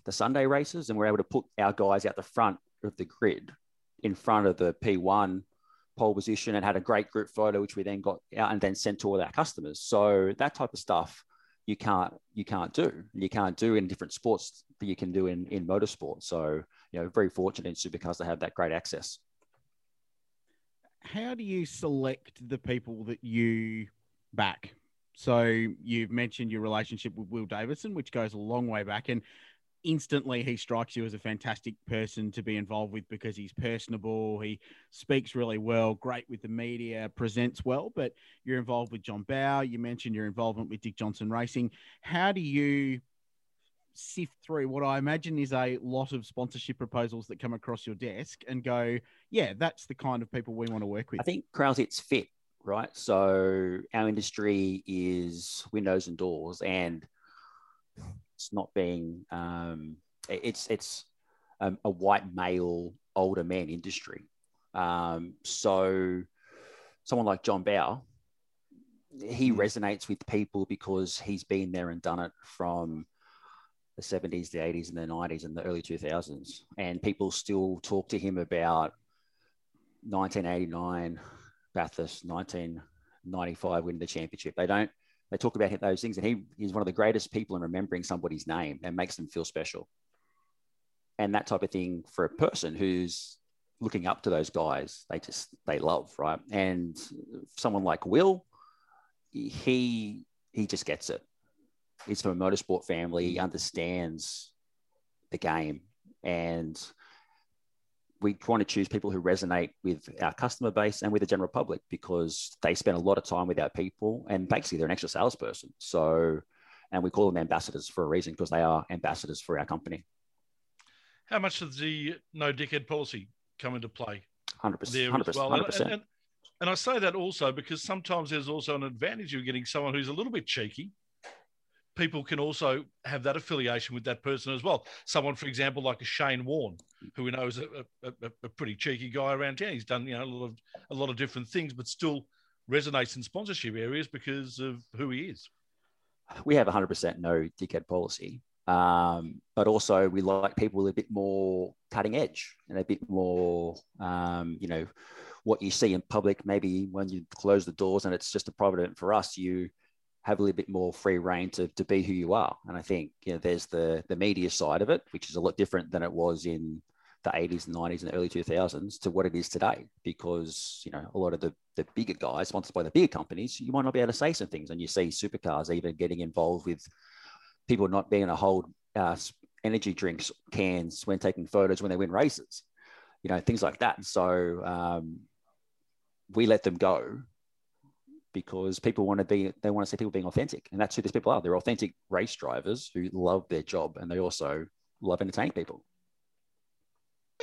the Sunday races, and we're able to put our guys out the front of the grid in front of the P1 pole position and had a great group photo, which we then got out and then sent to all our customers. So that type of stuff you can't you can't do. You can't do in different sports that you can do in in motorsport. So you know, very fortunate in supercars to have that great access. How do you select the people that you back? So you've mentioned your relationship with Will Davison, which goes a long way back, and instantly he strikes you as a fantastic person to be involved with because he's personable, he speaks really well, great with the media, presents well. But you're involved with John Bowe. You mentioned your involvement with Dick Johnson Racing. How do you sift through what I imagine is a lot of sponsorship proposals that come across your desk and go, yeah, that's the kind of people we want to work with? I think Krause fit right? So our industry is windows and doors, and it's not being um, it's it's um, a white male older man industry. Um, so someone like John Bowe, he hmm. resonates with people because he's been there and done it from the 70s, the 80s, and the 90s, and the early 2000s. And people still talk to him about 1989 Bathurst 1995 winning the championship. They don't. They talk about those things, and he he's one of the greatest people in remembering somebody's name and makes them feel special. And that type of thing for a person who's looking up to those guys, they just they love right. And someone like Will, he he just gets it. He's from a motorsport family. He understands the game, and we want to choose people who resonate with our customer base and with the general public because they spend a lot of time with our people and basically they're an extra salesperson. So, and we call them ambassadors for a reason because they are ambassadors for our company. How much does the no dickhead policy come into play? 100%. 100%, well? 100%. And, and, and I say that also because sometimes there's also an advantage of getting someone who's a little bit cheeky people can also have that affiliation with that person as well. Someone, for example, like a Shane Warne, who we know is a, a, a, pretty cheeky guy around town. He's done you know a lot of a lot of different things, but still resonates in sponsorship areas because of who he is. We have 100% no dickhead policy, um, but also we like people a bit more cutting edge and a bit more, um, you know, what you see in public. Maybe when you close the doors and it's just a private event for us, you have a little bit more free reign to, to be who you are. And I think you know there's the the media side of it, which is a lot different than it was in the 80s and 90s and early 2000s to what it is today. Because you know a lot of the the bigger guys, sponsored by the bigger companies, you might not be able to say some things, and you see supercars even getting involved with people not being able to hold uh, energy drinks cans when taking photos when they win races, you know, things like that. So um, we let them go because people want to be they want to see people being authentic and that's who these people are they're authentic race drivers who love their job and they also love entertaining people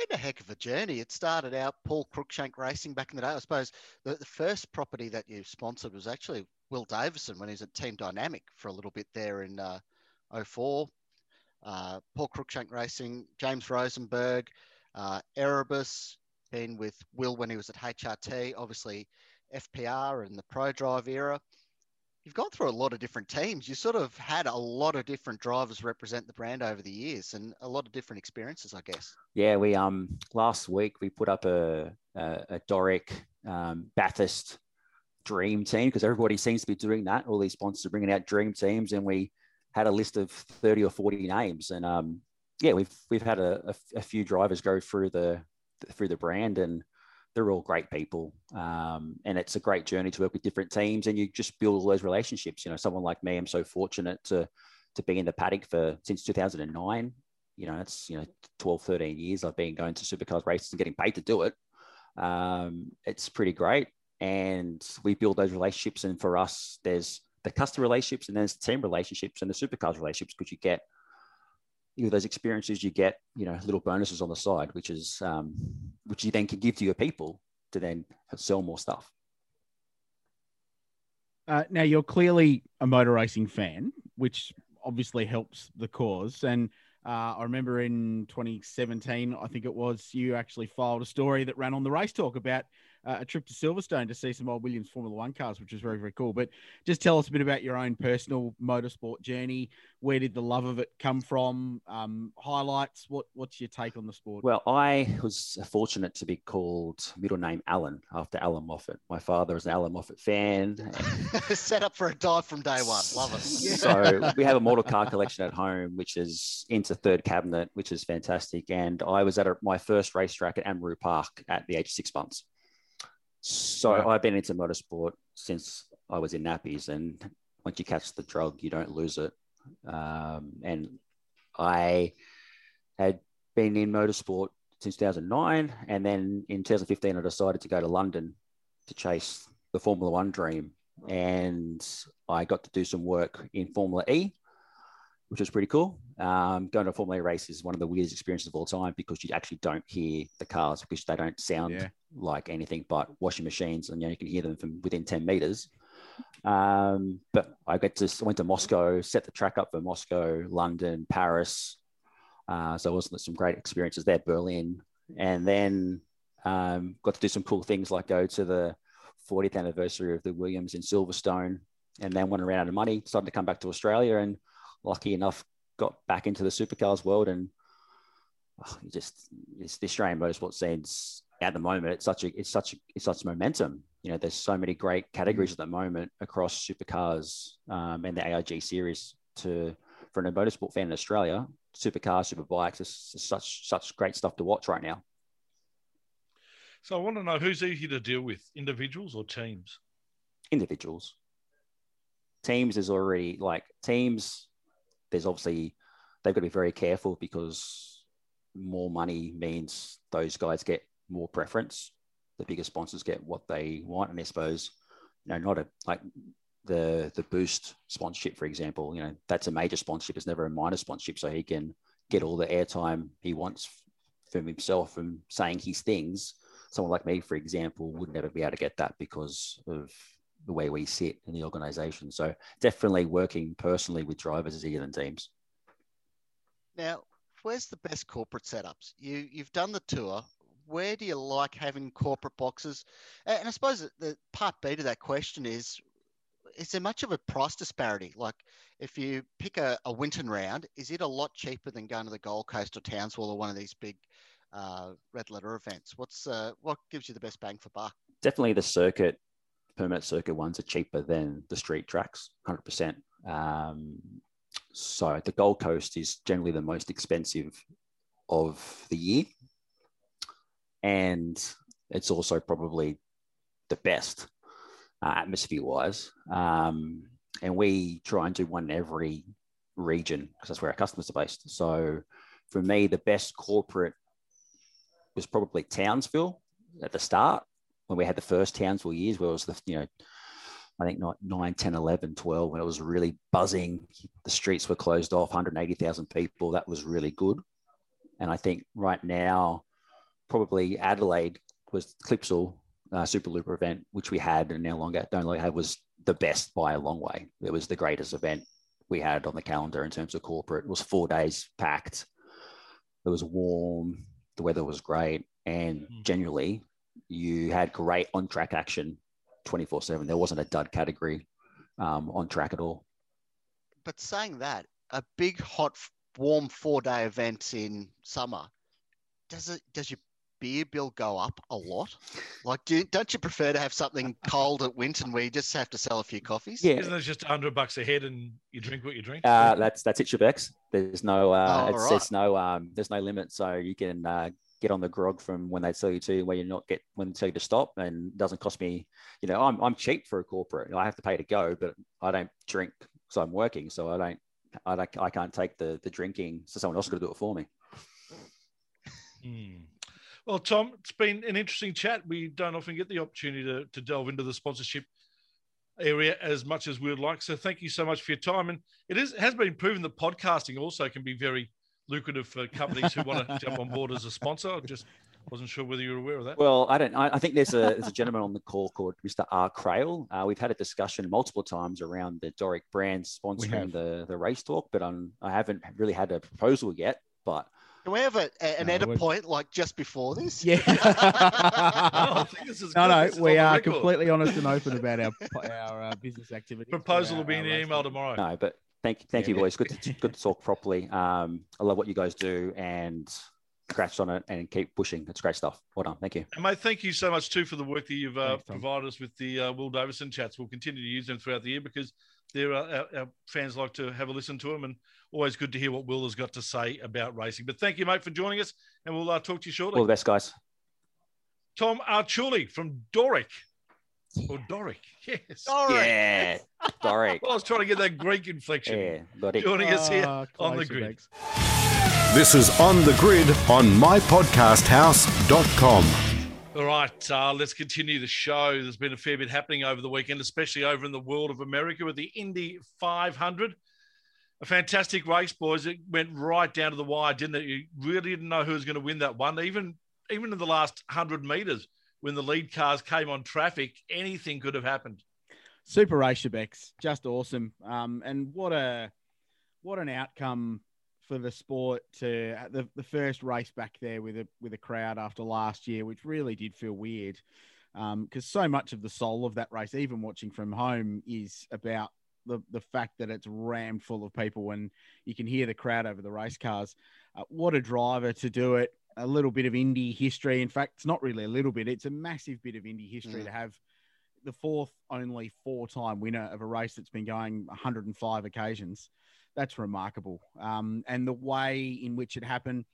been a heck of a journey. It started out Paul Cruikshank Racing back in the day. I suppose the, the first property that you sponsored was actually Will Davison when he was at Team Dynamik for a little bit there in uh, 04. Uh, Paul Cruikshank Racing, James Rosenberg, uh, Erebus, been with Will when he was at HRT, obviously FPR and the Prodrive era. You've gone through a lot of different teams. You sort of had a lot of different drivers represent the brand over the years and a lot of different experiences, I guess. Yeah, we um last week we put up a a, a Doric um, Bathurst dream team because everybody seems to be doing that. All these sponsors are bringing out dream teams, and we had a list of thirty or forty names, and um yeah, we've we've had a, a, a few drivers go through the through the brand and they're all great people. Um, and it's a great journey to work with different teams and you just build all those relationships. You know, someone like me, I'm so fortunate to, to be in the paddock for since 2009. You know, it's, you know, 12, 13 years I've been going to supercars races and getting paid to do it. Um, it's pretty great. And we build those relationships. And for us, there's the customer relationships and there's the team relationships and the supercars relationships because you get you know, those experiences you get, you know, little bonuses on the side, which is um, which you then can give to your people to then sell more stuff. Uh, now you're clearly a motor racing fan, which obviously helps the cause. And uh, I remember in 2017, I think it was, you actually filed a story that ran on the Race Talk about uh, a trip to Silverstone to see some old Williams Formula One cars, which was very, very cool. But just tell us a bit about your own personal motorsport journey. Where did the love of it come from? Um, highlights. What What's your take on the sport? Well, I was fortunate to be called middle name Alan after Allan Moffat. My father is an Allan Moffat fan. Set up for a dive from day one. Love it. so we have a model car collection at home, which is into third cabinet, which is fantastic. And I was at a, my first racetrack at Amaroo Park at the age of six months. So. I've been into motorsport since I was in nappies, and once you catch the drug, you don't lose it. Um, and I had been in motorsport since 2009, and then in 2015, I decided to go to London to chase the Formula One dream, and I got to do some work in Formula E, which was pretty cool. Um, going to a Formula E race is one of the weirdest experiences of all time because you actually don't hear the cars because they don't sound yeah. like anything but washing machines, and you, know, you can hear them from within ten meters. Um, but I got to I went to Moscow, set the track up for Moscow, London, Paris. Uh, so it was some great experiences there, Berlin, and then um, got to do some cool things like go to the 40th anniversary of the Williams in Silverstone, and then when I ran out of money, started to come back to Australia and lucky enough got back into the supercars world and oh, just it's the Australian motorsport scene's at the moment. It's such a it's such a, it's such momentum. You know there's so many great categories at the moment across supercars um, and the AIG series to for a motorsport fan in Australia supercars superbikes is such such great stuff to watch right now. So I want to know who's easier to deal with individuals or teams? Individuals. Teams is already like teams there's obviously they've got to be very careful because more money means those guys get more preference. The bigger sponsors get what they want, and I suppose you know not a like the the boost sponsorship, for example. You know that's a major sponsorship. It's never a minor sponsorship, so he can get all the airtime he wants from himself from saying his things. Someone like me, for example, would never be able to get that because of the way we sit in the organization. So definitely working personally with drivers is easier than teams. Now, where's the best corporate setups? You you've done the tour. Where do you like having corporate boxes? And I suppose the part B to that question is is there much of a price disparity? Like if you pick a, a Winton round, is it a lot cheaper than going to the Gold Coast or Townsville or one of these big uh, red letter events? What's uh, what gives you the best bang for buck? Definitely the circuit permit circuit ones are cheaper than the street tracks, 100%. Um, so the Gold Coast is generally the most expensive of the year. And it's also probably the best uh, atmosphere wise. Um, and we try and do one in every region because that's where our customers are based. So for me, the best corporate was probably Townsville at the start when we had the first Townsville years where it was the, you know, I think not 9, 10, 11, 12, when it was really buzzing. The streets were closed off, 180,000 people. That was really good. And I think right now, probably Adelaide was Clipsal uh, Super Looper event, which we had and no longer don't longer have, was the best by a long way. It was the greatest event we had on the calendar in terms of corporate. It was four days packed. It was warm. The weather was great. And mm. generally, you had great on track action 24 7. There wasn't a dud category um, on track at all. But saying that, a big, hot, warm four day event in summer, does it, does your beer bill go up a lot? Like, do, don't you prefer to have something cold at Winton where you just have to sell a few coffees? Yeah. Isn't it just 100 bucks a head and you drink what you drink? Uh, that's that's it, Shebex. There's no, uh, oh, it's, right. it's, no, um, there's no limit. So you can uh, get on the grog from when they tell you to, where you're not get when they tell you to stop, and doesn't cost me. You know, I'm I'm cheap for a corporate. I have to pay to go, but I don't drink because I'm working, so I don't. I, don't, I can't take the the drinking, so someone else got to do it for me. Hmm. Well, Tom, it's been an interesting chat. We don't often get the opportunity to, to delve into the sponsorship area as much as we would like. So thank you so much for your time. And it is has been proven that podcasting also can be very lucrative for companies who want to jump on board as a sponsor. I just wasn't sure whether you were aware of that. Well, I don't. I, I think there's a there's a gentleman on the call called Mr. R. Craill. Uh, we've had a discussion multiple times around the Doric brand sponsoring the the race talk, but um, I haven't really had a proposal yet. But can we have a, an no, edit point like just before this? Yeah. oh, no, no, we are completely honest and open about our our uh, business activity. Proposal will be in the email tomorrow. No, but thank you. thank yeah, you, boys. Good to, good to talk properly. Um, I love what you guys do, and congrats on it, and keep pushing. It's great stuff. Well done. Thank you. And mate, thank you so much too for the work that you've uh, Thanks, provided us with the uh, Will Davison chats. We'll continue to use them throughout the year because they're uh, our, our, fans like to have a listen to them, and always good to hear what Will has got to say about racing. But thank you, mate, for joining us, and we'll uh, talk to you shortly. All the best, guys. Tom Arciuli from Doric. Or Doric, yes. Doric. Yeah, Doric. well, I was trying to get that Greek inflection. Yeah, got it. Joining us here uh, on the grid. This is On the Grid on mypodcasthouse.com. All right, uh, let's continue the show. There's been a fair bit happening over the weekend, especially over in the world of America with the Indy 500. A fantastic race, boys. It went right down to the wire, didn't it? You really didn't know who was going to win that one. Even even in the last 100 metres, when the lead cars came on traffic, anything could have happened. Super race, Shebex. Just awesome. Um, and what a what an outcome for the sport to the, the first race back there with a with a crowd after last year, which really did feel weird. Because um, so much of the soul of that race, even watching from home, is about the, the fact that it's rammed full of people and you can hear the crowd over the race cars. Uh, what a driver to do it a little bit of Indy history. In fact, it's not really a little bit; it's a massive bit of Indy history mm. to have the fourth only four-time winner of a race that's been going 105 occasions. That's remarkable. Um, and the way in which it happened,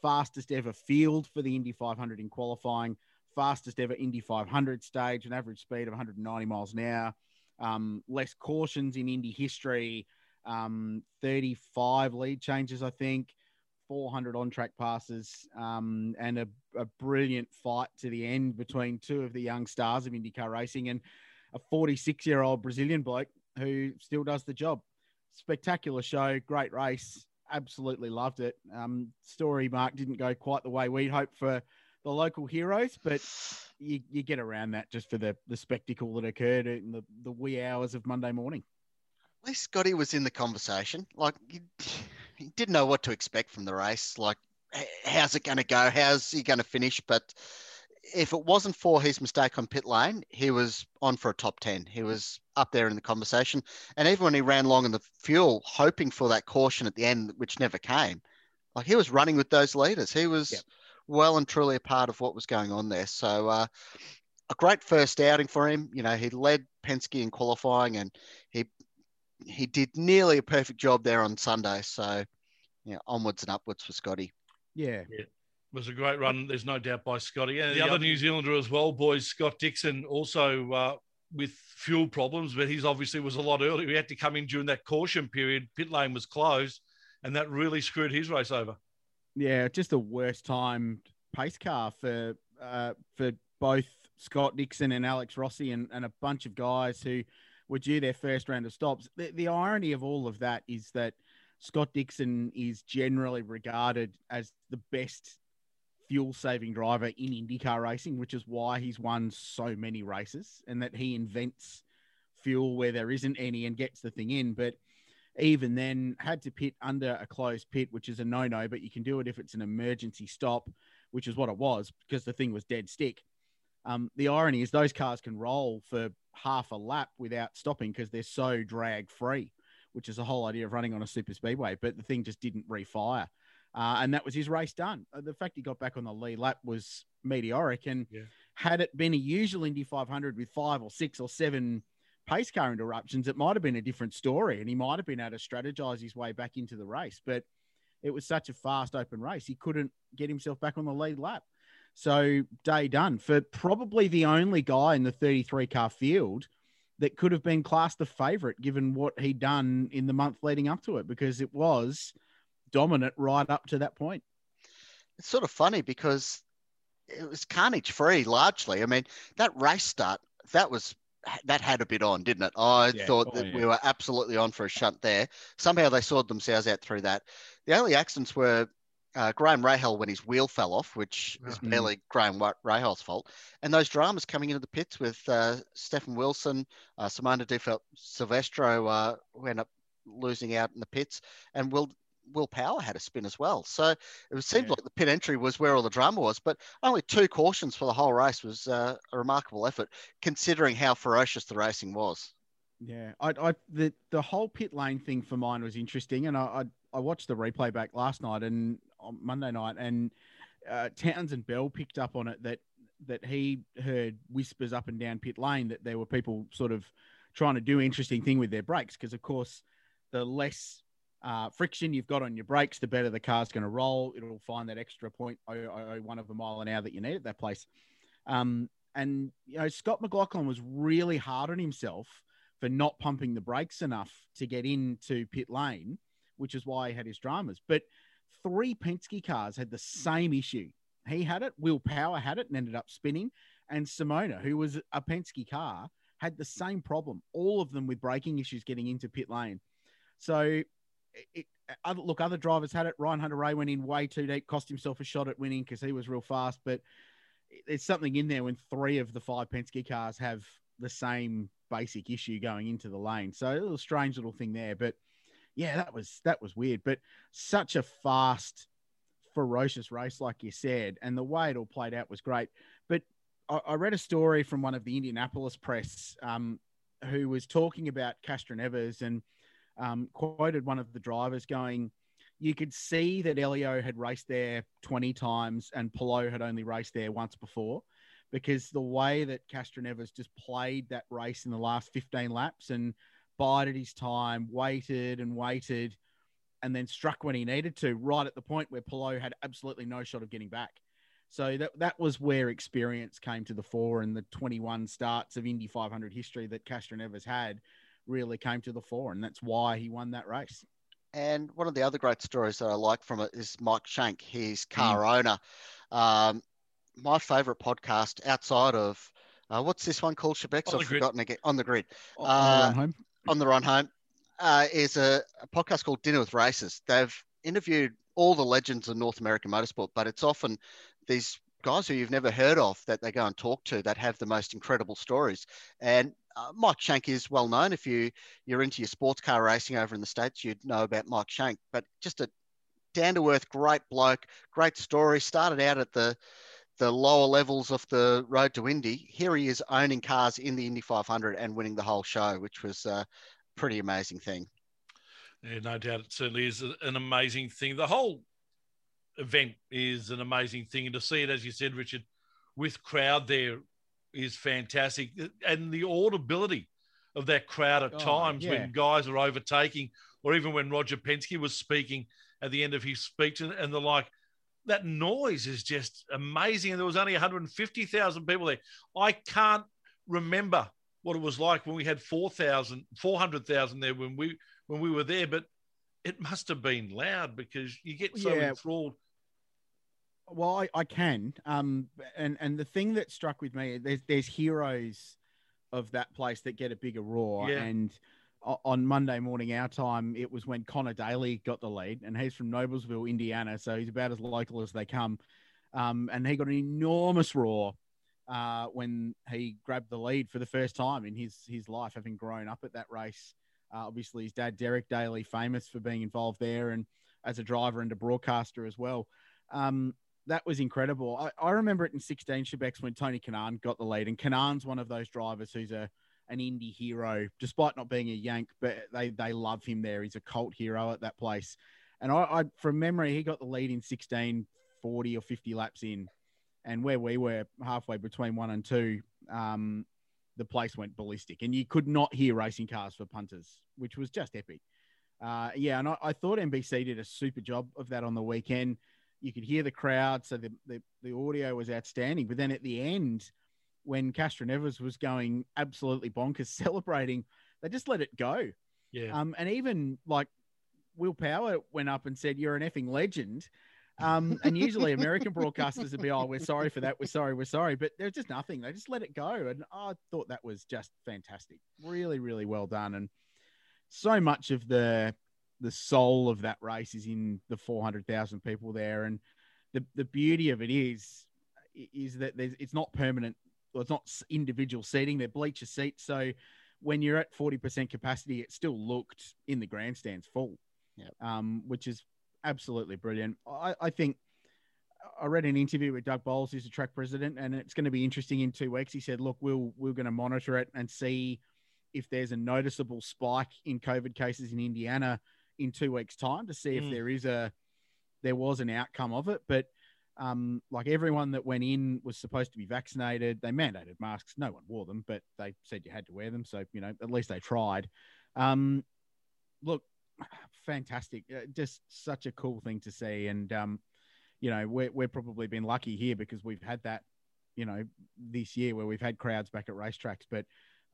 fastest ever field for the Indy 500 in qualifying, fastest ever Indy 500 stage, an average speed of 190 miles an hour, um, less cautions in Indy history, um, 35 lead changes, I think. 400 on track passes um, and a, a, brilliant fight to the end between two of the young stars of IndyCar racing and a 46 year old Brazilian bloke who still does the job. Spectacular show, great race. Absolutely loved it. Um, story, Mark, didn't go quite the way we'd hoped for the local heroes, but you, you get around that just for the, the spectacle that occurred in the, the wee hours of Monday morning. At least Scotty was in the conversation. Like, he didn't know what to expect from the race. Like, how's it going to go? How's he going to finish? But if it wasn't for his mistake on pit lane, he was on for a top 10. He was up there in the conversation. And even when he ran long in the fuel, hoping for that caution at the end, which never came, like he was running with those leaders. He was yep. well and truly a part of what was going on there. So, uh, a great first outing for him. You know, he led Penske in qualifying and he he did nearly a perfect job there on Sunday. So, yeah, onwards and upwards for Scotty. Yeah. yeah. It was a great run. There's no doubt by Scotty. And the, the other New Zealander as well, boys, Scott Dixon, also uh, with fuel problems, but he's obviously was a lot earlier. He had to come in during that caution period. Pit lane was closed, and that really screwed his race over. Yeah, just the worst time pace car for uh, for both Scott Dixon and Alex Rossi and, and a bunch of guys who were due their first round of stops. The, the irony of all of that is that Scott Dixon is generally regarded as the best fuel saving driver in IndyCar racing, which is why he's won so many races and that he invents fuel where there isn't any and gets the thing in. But even then, had to pit under a closed pit, which is a no no, but you can do it if it's an emergency stop, which is what it was because the thing was dead stick. Um, the irony is those cars can roll for half a lap without stopping because they're so drag free, which is the whole idea of running on a super speedway. But the thing just didn't refire. Uh, and that was his race done. Uh, the fact he got back on the lead lap was meteoric. And Yeah. had it been a usual Indy 500 with five or six or seven pace car interruptions, it might have been a different story. And he might have been able to strategize his way back into the race. But it was such a fast open race, he couldn't get himself back on the lead lap. So, day done for probably the only guy in the 33 car field that could have been classed the favorite given what he'd done in the month leading up to it, because it was dominant right up to that point. It's sort of funny because it was carnage free largely. I mean, that race start, that was that had a bit on, didn't it? I Yeah. thought Oh, that yeah. we were absolutely on for a shunt there. Somehow they sorted themselves out through that. The only accidents were uh, Graham Rahal when his wheel fell off, which is Mhm. barely Graham Wa- Rahal's fault, and those dramas coming into the pits with uh, Stefan Wilson, uh, Simona Di Silvestro, uh, who ended up losing out in the pits, and Will Will Power had a spin as well. So it seemed Yeah. like the pit entry was where all the drama was, but only two cautions for the whole race was uh, a remarkable effort, considering how ferocious the racing was. Yeah, I, I the the whole pit lane thing for mine was interesting, and I I, I watched the replay back last night and on Monday night, and uh, Townsend Bell picked up on it that that he heard whispers up and down pit lane that there were people sort of trying to do interesting thing with their brakes because of course the less uh, friction you've got on your brakes, the better the car's going to roll. It'll find that extra point oh, oh, oh, one of a mile an hour that you need at that place. Um, and you know Scott McLaughlin was really hard on himself for not pumping the brakes enough to get into pit lane, which is why he had his dramas. But three Penske cars had the same issue. He had it, Will Power had it and ended up spinning. And Simona, who was a Penske car, had the same problem, all of them with braking issues getting into pit lane. So, it, other, look, other drivers had it. Ryan Hunter-Reay went in way too deep, cost himself a shot at winning because he was real fast. But there's something in there when three of the five Penske cars have the same basic issue going into the lane. So a little strange little thing there. But yeah, that was that was weird. But such a fast, ferocious race, like you said, and the way it all played out was great. But I, I read a story from one of the Indianapolis press um, who was talking about Castroneves and um, quoted one of the drivers going, you could see that Elio had raced there 20 times and Palou had only raced there once before because the way that Castroneves just played that race in the last 15 laps and bided his time, waited and waited, and then struck when he needed to, right at the point where Palou had absolutely no shot of getting back. So that, that was where experience came to the fore and the 21 starts of Indy 500 history that Castroneves had really came to the fore. And that's why he won that race. And one of the other great stories that I like from it is Mike Shank, his car owner. Um, my favorite podcast outside of uh, what's this one called, Shebex? On I've the Grid. forgotten again. On the grid. On Uh, home. On the run home uh, is a, a podcast called Dinner with Racers. They've interviewed all the legends of North American motorsport, but it's often these guys who you've never heard of that they go and talk to that have the most incredible stories. And uh, Mike Shank is well known. If you you're into your sports car racing over in the states, you'd know about Mike Shank. But just a down to earth, great bloke, great story. Started out at the the lower levels of the road to Indy. Here he is owning cars in the Indy 500 and winning the whole show, which was a pretty amazing thing. Yeah, no doubt. It certainly is an amazing thing. The whole event is an amazing thing. And to see it, as you said, Richard, with crowd there is fantastic. And the audibility of that crowd at Oh, times yeah. when guys are overtaking, or even when Roger Penske was speaking at the end of his speech and, and the like, that noise is just amazing. And there was only 150,000 people there. I can't remember what it was like when we had 4,000, 400,000 there when we when we were there, but it must have been loud because you get so Yeah. enthralled. Well, I, I can. Um, and and the thing that struck with me, there's there's heroes of that place that get a bigger roar. Yeah. And on Monday morning, our time, it was when Conor Daly got the lead, and he's from Noblesville, Indiana, so he's about as local as they come. Um, and he got an enormous roar uh, when he grabbed the lead for the first time in his his life, having grown up at that race. Uh, obviously, his dad Derek Daly, famous for being involved there, and as a driver and a broadcaster as well. Um, that was incredible. I, I remember it in 16 Shebex when Tony Kanaan got the lead, and Kanaan's one of those drivers who's a an indie hero, despite not being a Yank, but they they love him there. He's a cult hero at that place. And I, I from memory, he got the lead in 16, 40 or 50 laps in, and where we were halfway between one and two, um, the place went ballistic, and you could not hear racing cars for punters, which was just epic. Uh, yeah, and I, I thought NBC did a super job of that on the weekend. You could hear the crowd, so the, the, the audio was outstanding. But then at the end, when Castroneves was going absolutely bonkers celebrating, they just let it go. Yeah. Um, and even like Will Power went up and said, "You're an effing legend." Um, and usually American broadcasters would be, "Oh, we're sorry for that. We're sorry. We're sorry." But there's just nothing. They just let it go, and I thought that was just fantastic. Really, really well done. And so much of the the soul of that race is in the 400,000 people there, and the the beauty of it is is that there's it's not permanent. Well, it's not individual seating. They're bleacher seats, so when you're at 40% capacity, it still looked in the grandstands full, Yep. um, which is absolutely brilliant. I, I think I read an interview with Doug Boles, who's the track president, and it's going to be interesting in two weeks. He said, "Look, we'll we're going to monitor it and see if there's a noticeable spike in COVID cases in Indiana in two weeks' time to see if Mm. there is a there was an outcome of it." But um, like everyone that went in was supposed to be vaccinated. They mandated masks. No one wore them, but they said you had to wear them. So you know, at least they tried. Um, look, fantastic! Uh, Just such a cool thing to see, and um, you know, we're we've probably been lucky here because we've had that, you know, this year where we've had crowds back at racetracks, but.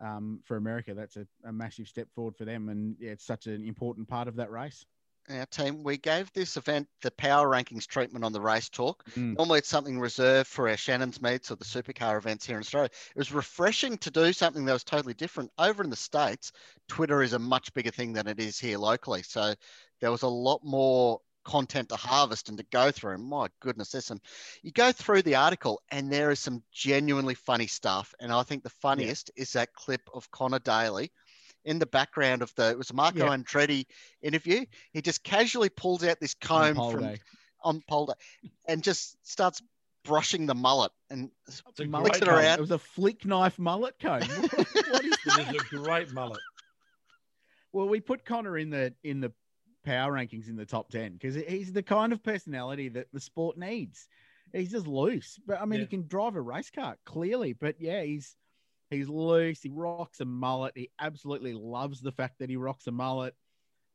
Um, for America, that's a, a massive step forward for them, and yeah, it's such an important part of that race. Our team, we gave this event the power rankings treatment on the race talk. Mm. Normally, it's something reserved for our Shannon's meets or the supercar events here in Australia. It was refreshing to do something that was totally different. Over in the States, Twitter is a much bigger thing than it is here locally. So there was a lot more content to harvest and to go through. And my goodness, there's some, you go through the article and there is some genuinely funny stuff. And I think the funniest is that clip of Conor Daly in the background of the, it was a Marco Yeah. Andretti interview. He just casually pulls out this comb pole from day. on polder and just starts brushing the mullet and It's flicks it great comb. around. It was a flick knife mullet comb. what is It is a great mullet. Well, we put Conor in the in the power rankings in the top ten because he's the kind of personality that the sport needs. He's just loose, but I mean, Yeah. he can drive a race car clearly. But yeah, he's he's loose. He rocks a mullet. He absolutely loves the fact that he rocks a mullet.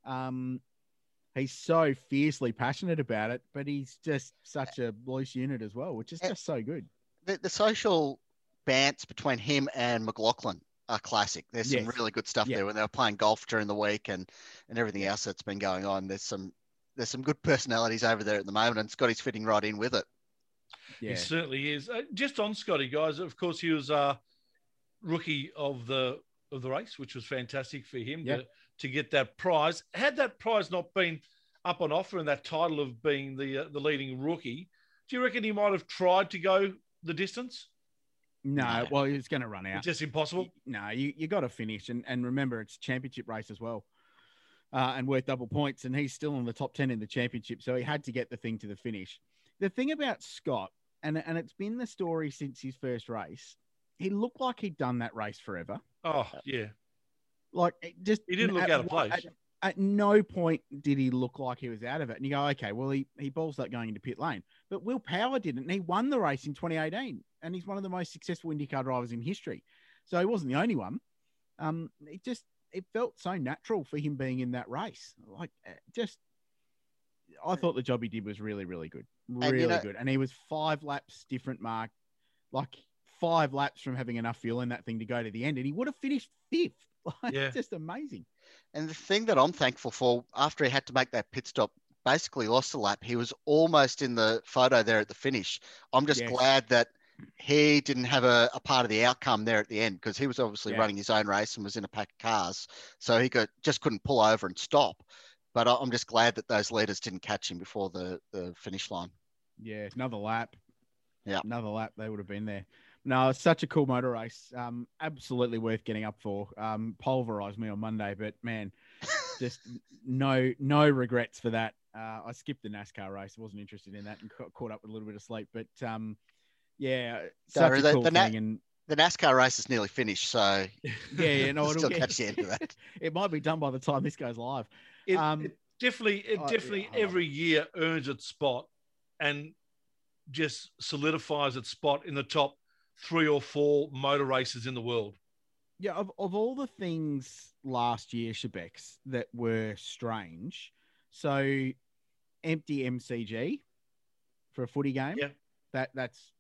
Um, he's so fiercely passionate about it, but he's just such a loose unit as well, which is Eh, just so good. the, the social bants between him and McLaughlin are classic. There's some Yes. really good stuff Yeah. there when they were playing golf during the week and and everything else that's been going on. There's some there's some good personalities over there at the moment, and Scotty's fitting right in with it. Yeah, He certainly is. Uh, just on Scotty, guys. Of course, he was uh, rookie of the of the race, which was fantastic for him Yeah. to to get that prize. Had that prize not been up on offer and that title of being the uh, the leading rookie, do you reckon he might have tried to go the distance? no, No. well, he's going to run out. It's just impossible. No, you, you got to finish. And, and remember, it's championship race as well uh, and worth double points. And he's still in the top 10 in the championship. So he had to get the thing to the finish. The thing about Scott, and, and it's been the story since his first race, he looked like he'd done that race forever. Oh yeah, Like, it just He didn't look at out of place. At, at no point did he look like he was out of it. And you go, okay, well, he, he balls that going into pit lane. But Will Power didn't. And he won the race in 2018. And he's one of the most successful IndyCar drivers in history. So he wasn't the only one. Um, it just it felt so natural for him being in that race. Like eh, just, I thought the job he did was really really good, you really know- good. And he was five laps different, Mark, like five laps from having enough fuel in that thing to go to the end, and he would have finished fifth. Like, Yeah. just amazing. And the thing that I'm thankful for, after he had to make that pit stop, basically lost a lap. He was almost in the photo there at the finish. I'm just Yes. glad that he didn't have a, a part of the outcome there at the end because he was obviously Yeah. running his own race and was in a pack of cars, so he could just couldn't pull over and stop. But I- I'm just glad that those leaders didn't catch him before the, the finish line. Yeah, another lap. Yeah. another lap. They would have been there. No, it's such a cool motor race. Um, absolutely worth getting up for. Um, pulverized me on Monday, but man, just no no regrets for that. Uh, I skipped the NASCAR race. I wasn't interested in that and ca- caught up with a little bit of sleep. But um, yeah, such Gary, a the- cool the Na- thing. and The NASCAR race is nearly finished, so yeah, yeah, no, it'll still get- catch the end of that. it might be done by the time this goes live. It, Um, it definitely, it I- definitely yeah, I love every year earns its spot and just solidifies its spot in the top three or four motor races in the world. Yeah, of, of all the things last year, Shebex, that were strange, so empty MCG for a footy game. Yeah. That that's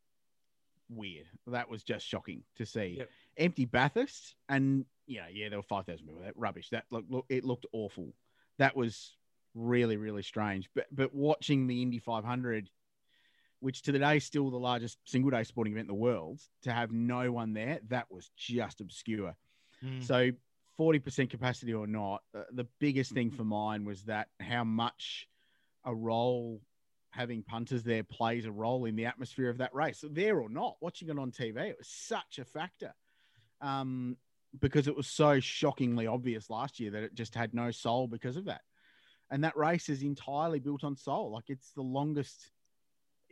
weird. That was just shocking to see. Yep. Empty Bathurst, and yeah, yeah, there were five thousand people. That rubbish. That look, look, it looked awful. That was really, really strange. But but watching the Indy 500, which to the day is still the largest single day sporting event in the world, to have no one there, that was just obscure. So, 40% capacity or not, uh, the biggest thing for mine was that how much a role having punters there plays a role in the atmosphere of that race. So there or not, watching it on TV, it was such a factor um, because it was so shockingly obvious last year that it just had no soul because of that. And that race is entirely built on soul. Like it's the longest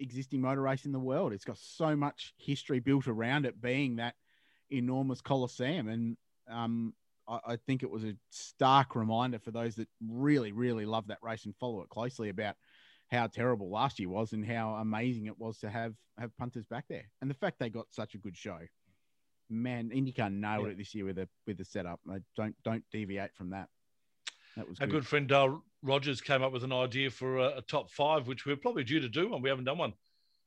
existing motor race in the world. It's got so much history built around it being that enormous coliseum. And um, I, I think it was a stark reminder for those that really, really love that race and follow it closely about how terrible last year was and how amazing it was to have have punters back there. And the fact they got such a good show. Man, IndyCar nailed Yeah. it this year with the with the setup. Don't don't deviate from that. That was Our good. good friend Dale Rogers came up with an idea for a, a top five, which we're probably due to do one. We haven't done one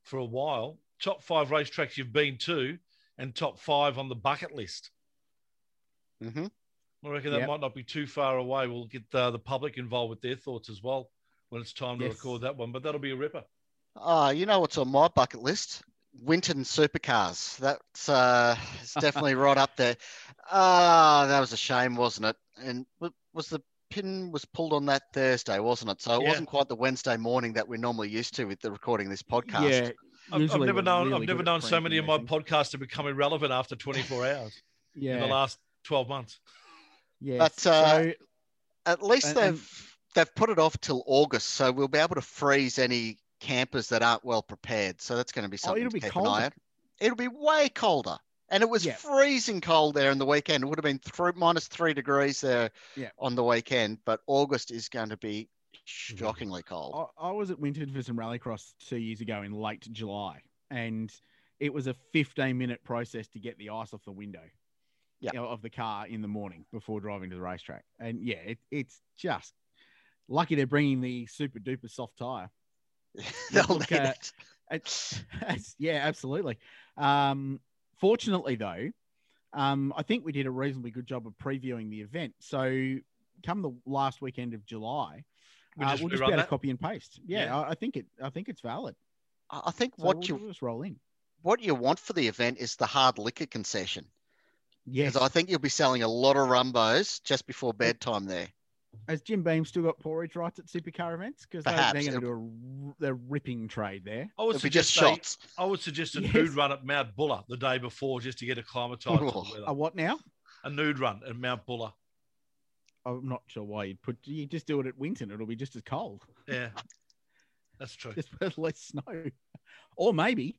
for a while. Top five racetracks you've been to, and top five on the bucket list. hmm I reckon that Yep. might not be too far away. We'll get uh, the public involved with their thoughts as well when it's time to Yes. record that one. But that'll be a ripper. Oh, you know what's on my bucket list? Winton supercars. That's uh, it's definitely right up there. Ah, that was a shame, wasn't it? And wa- was the pin was pulled on that Thursday, wasn't it? So it Yeah. wasn't quite the Wednesday morning that we're normally used to with the recording this podcast. Yeah, I've, I've never known. really I've never known so many of my podcasts to become irrelevant after 24 hours in the last 12 months. yeah. But, uh, so, At least And- they've and- they've put it off till August, so we'll be able to freeze any campers that aren't well prepared. So that's going to be something Oh, it'll to be keep colder. an eye on. It'll be way colder. And it was Yeah. freezing cold there in the weekend. It would have been three, minus three degrees there Yeah. on the weekend, but August is going to be shockingly cold. I, I was at Winton for some rallycross two years ago in late July, and it was a 15 minute process to get the ice off the window Yeah. you know, of the car in the morning before driving to the racetrack. And yeah, it, it's just lucky they're bringing the super duper soft tire. They'll look, need uh, it. It's, it's- yeah, absolutely. Um, fortunately, though, um, I think we did a reasonably good job of previewing the event. So, come the last weekend of July, We uh, just we'll just rerun be able to copy and paste. Yeah, Yeah. I, I think it. I think it's valid. I I think So what we'll, you we'll just roll in. what you want for the event is the hard liquor concession. Yes. Because I think you'll be selling a lot of rumbos just before bedtime there. Has Jim Beam still got pouring rights at supercar events? Because they, they're going to do a, r- a ripping trade there. I would It'll be just suggest they- shots. I would suggest a Yes. nude run at Mount Buller the day before just to get acclimatized to Oh. weather. A what now? A nude run at Mount Buller. I'm not sure why you'd put. You just do it at Winton. It'll be just as cold. Yeah, that's true. Just with less snow, or maybe.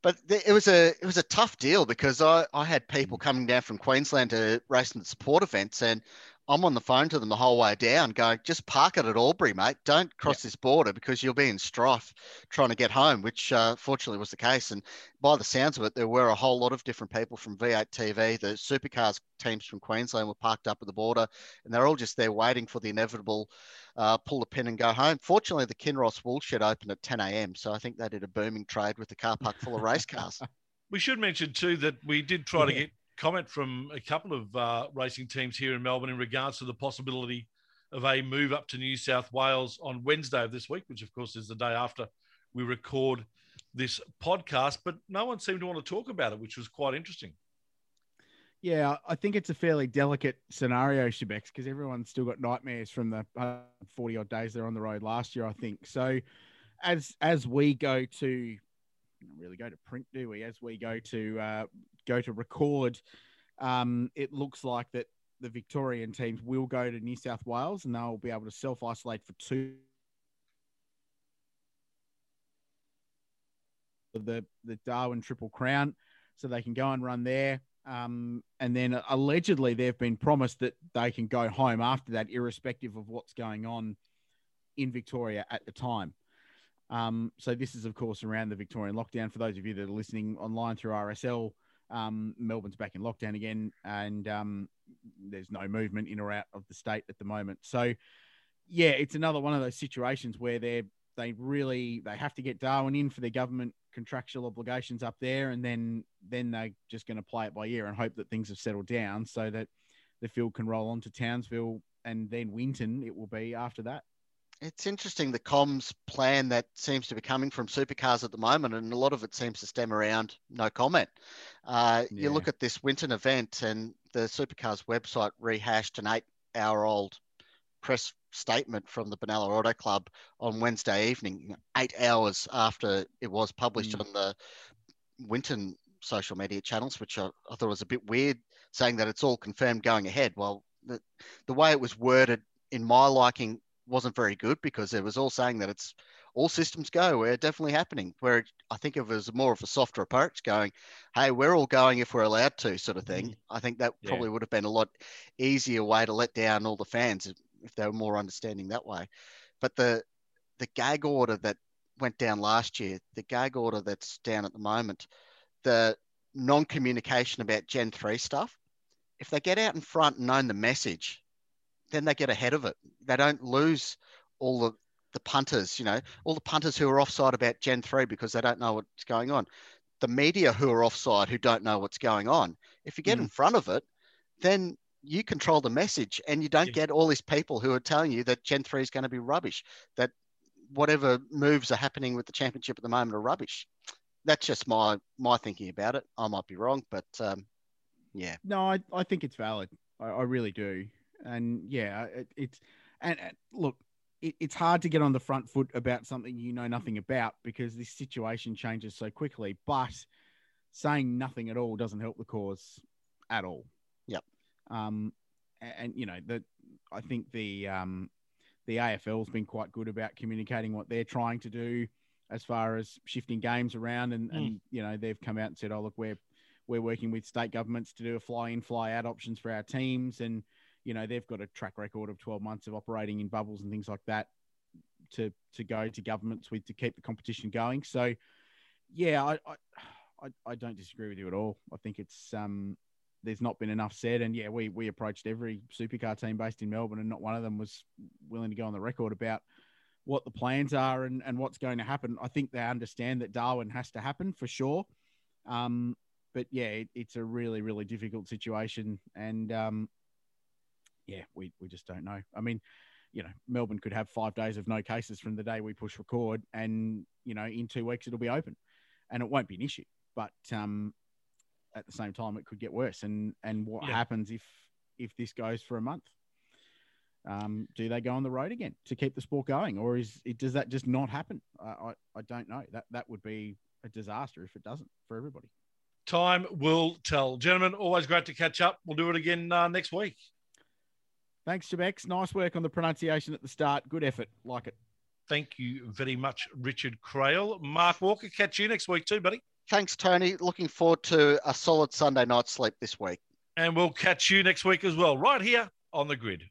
But it was a it was a tough deal because I, I had people mm. coming down from Queensland to race in the support events, and I'm on the phone to them the whole way down, going, "Just park it at Albury, mate. Don't cross this border because you'll be in strife trying to get home." Which uh, fortunately was the case, and by the sounds of it, there were a whole lot of different people from V8 TV. The supercars teams from Queensland were parked up at the border, and they're all just there waiting for the inevitable uh, pull the pin and go home. Fortunately, the Kinross wool shed opened at 10 a.m., so I think they did a booming trade with the car park full of race cars. We should mention too that we did try to get comment from a couple of uh, racing teams here in Melbourne in regards to the possibility of a move up to New South Wales on Wednesday of this week, which of course is the day after we record this podcast. But no one seemed to want to talk about it, which was quite interesting. Yeah, I think it's a fairly delicate scenario, Shebex, because everyone's still got nightmares from the uh, forty odd days they're on the road last year. I think so. As as we go to really go to print, do we? As we go to uh, go to record, um, it looks like that the Victorian teams will go to New South Wales and they'll be able to self isolate for two. The the Darwin Triple Crown, so they can go and run there. Um, and then allegedly they've been promised that they can go home after that, irrespective of what's going on in Victoria at the time. Um, so this is, of course, around the Victorian lockdown. For those of you that are listening online through RSN, um, Melbourne's back in lockdown again, and um, there's no movement in or out of the state at the moment. So, yeah, it's another one of those situations where they're they really they have to get Darwin in for their government contractual obligations up there, and then then they're just going to play it by ear and hope that things have settled down so that the field can roll on to Townsville and then Winton. It will be after that. It's interesting the comms plan that seems to be coming from supercars at the moment, and a lot of it seems to stem around no comment. Uh, yeah. You look at this Winton event, and the supercars website rehashed an eight-hour-old press statement from the Benalla Auto Club on Wednesday evening, eight hours after it was published mm. on the Winton social media channels, which I, I, thought was a bit weird, saying that it's all confirmed going ahead. Well, the, the way it was worded, in my liking, wasn't very good because it was all saying that it's all systems go. We're definitely happening. Where I think it was more of a softer approach, going, "Hey, we're all going if we're allowed to," sort of thing. Mm-hmm. I think that yeah. probably would have been a lot easier way to let down all the fans if, if they were more understanding that way. But the the gag order that went down last year, the gag order that's down at the moment, the non-communication about Gen three stuff. If they get out in front and own the message, then they get ahead of it. They don't lose all the, the punters, you know, all the punters who are offside about Gen 3 because they don't know what's going on. The media who are offside who don't know what's going on. If you get mm. in front of it, then you control the message and you don't yeah. get all these people who are telling you that Gen 3 is going to be rubbish, that whatever moves are happening with the championship at the moment are rubbish. That's just my my thinking about it. I might be wrong, but um, yeah. No, I, I think it's valid. I, I really do and yeah, it, it's and, and look, it, it's hard to get on the front foot about something you know nothing about because this situation changes so quickly. But saying nothing at all doesn't help the cause at all. Yep. Um, and, and you know that I think the um, the AFL's been quite good about communicating what they're trying to do as far as shifting games around, and, mm. and you know they've come out and said, "Oh, look, we're we're working with state governments to do a fly in, fly out options for our teams, and you know they've got a track record of 12 months of operating in bubbles and things like that to to go to governments with to keep the competition going. So, yeah, I I, I don't disagree with you at all. I think it's um there's not been enough said, and yeah, we we approached every supercar team based in Melbourne, and not one of them was willing to go on the record about what the plans are and, and what's going to happen. I think they understand that Darwin has to happen for sure. Um, but yeah, it, it's a really, really difficult situation. And um, yeah, we, we just don't know. I mean, you know, Melbourne could have five days of no cases from the day we push record, and you know, in two weeks it'll be open, and it won't be an issue. But um, at the same time, it could get worse. And and what yeah. happens if if this goes for a month? Um, do they go on the road again to keep the sport going, or is it does that just not happen? I, I, I don't know. That that would be a disaster if it doesn't for everybody. Time will tell, gentlemen. Always great to catch up. We'll do it again uh, next week. Thanks, Jabex. Nice work on the pronunciation at the start. Good effort. Like it. Thank you very much, Richard Craill. Mark Walker, catch you next week too, buddy. Thanks, Tony. Looking forward to a solid Sunday night sleep this week. And we'll catch you next week as well, right here on the grid.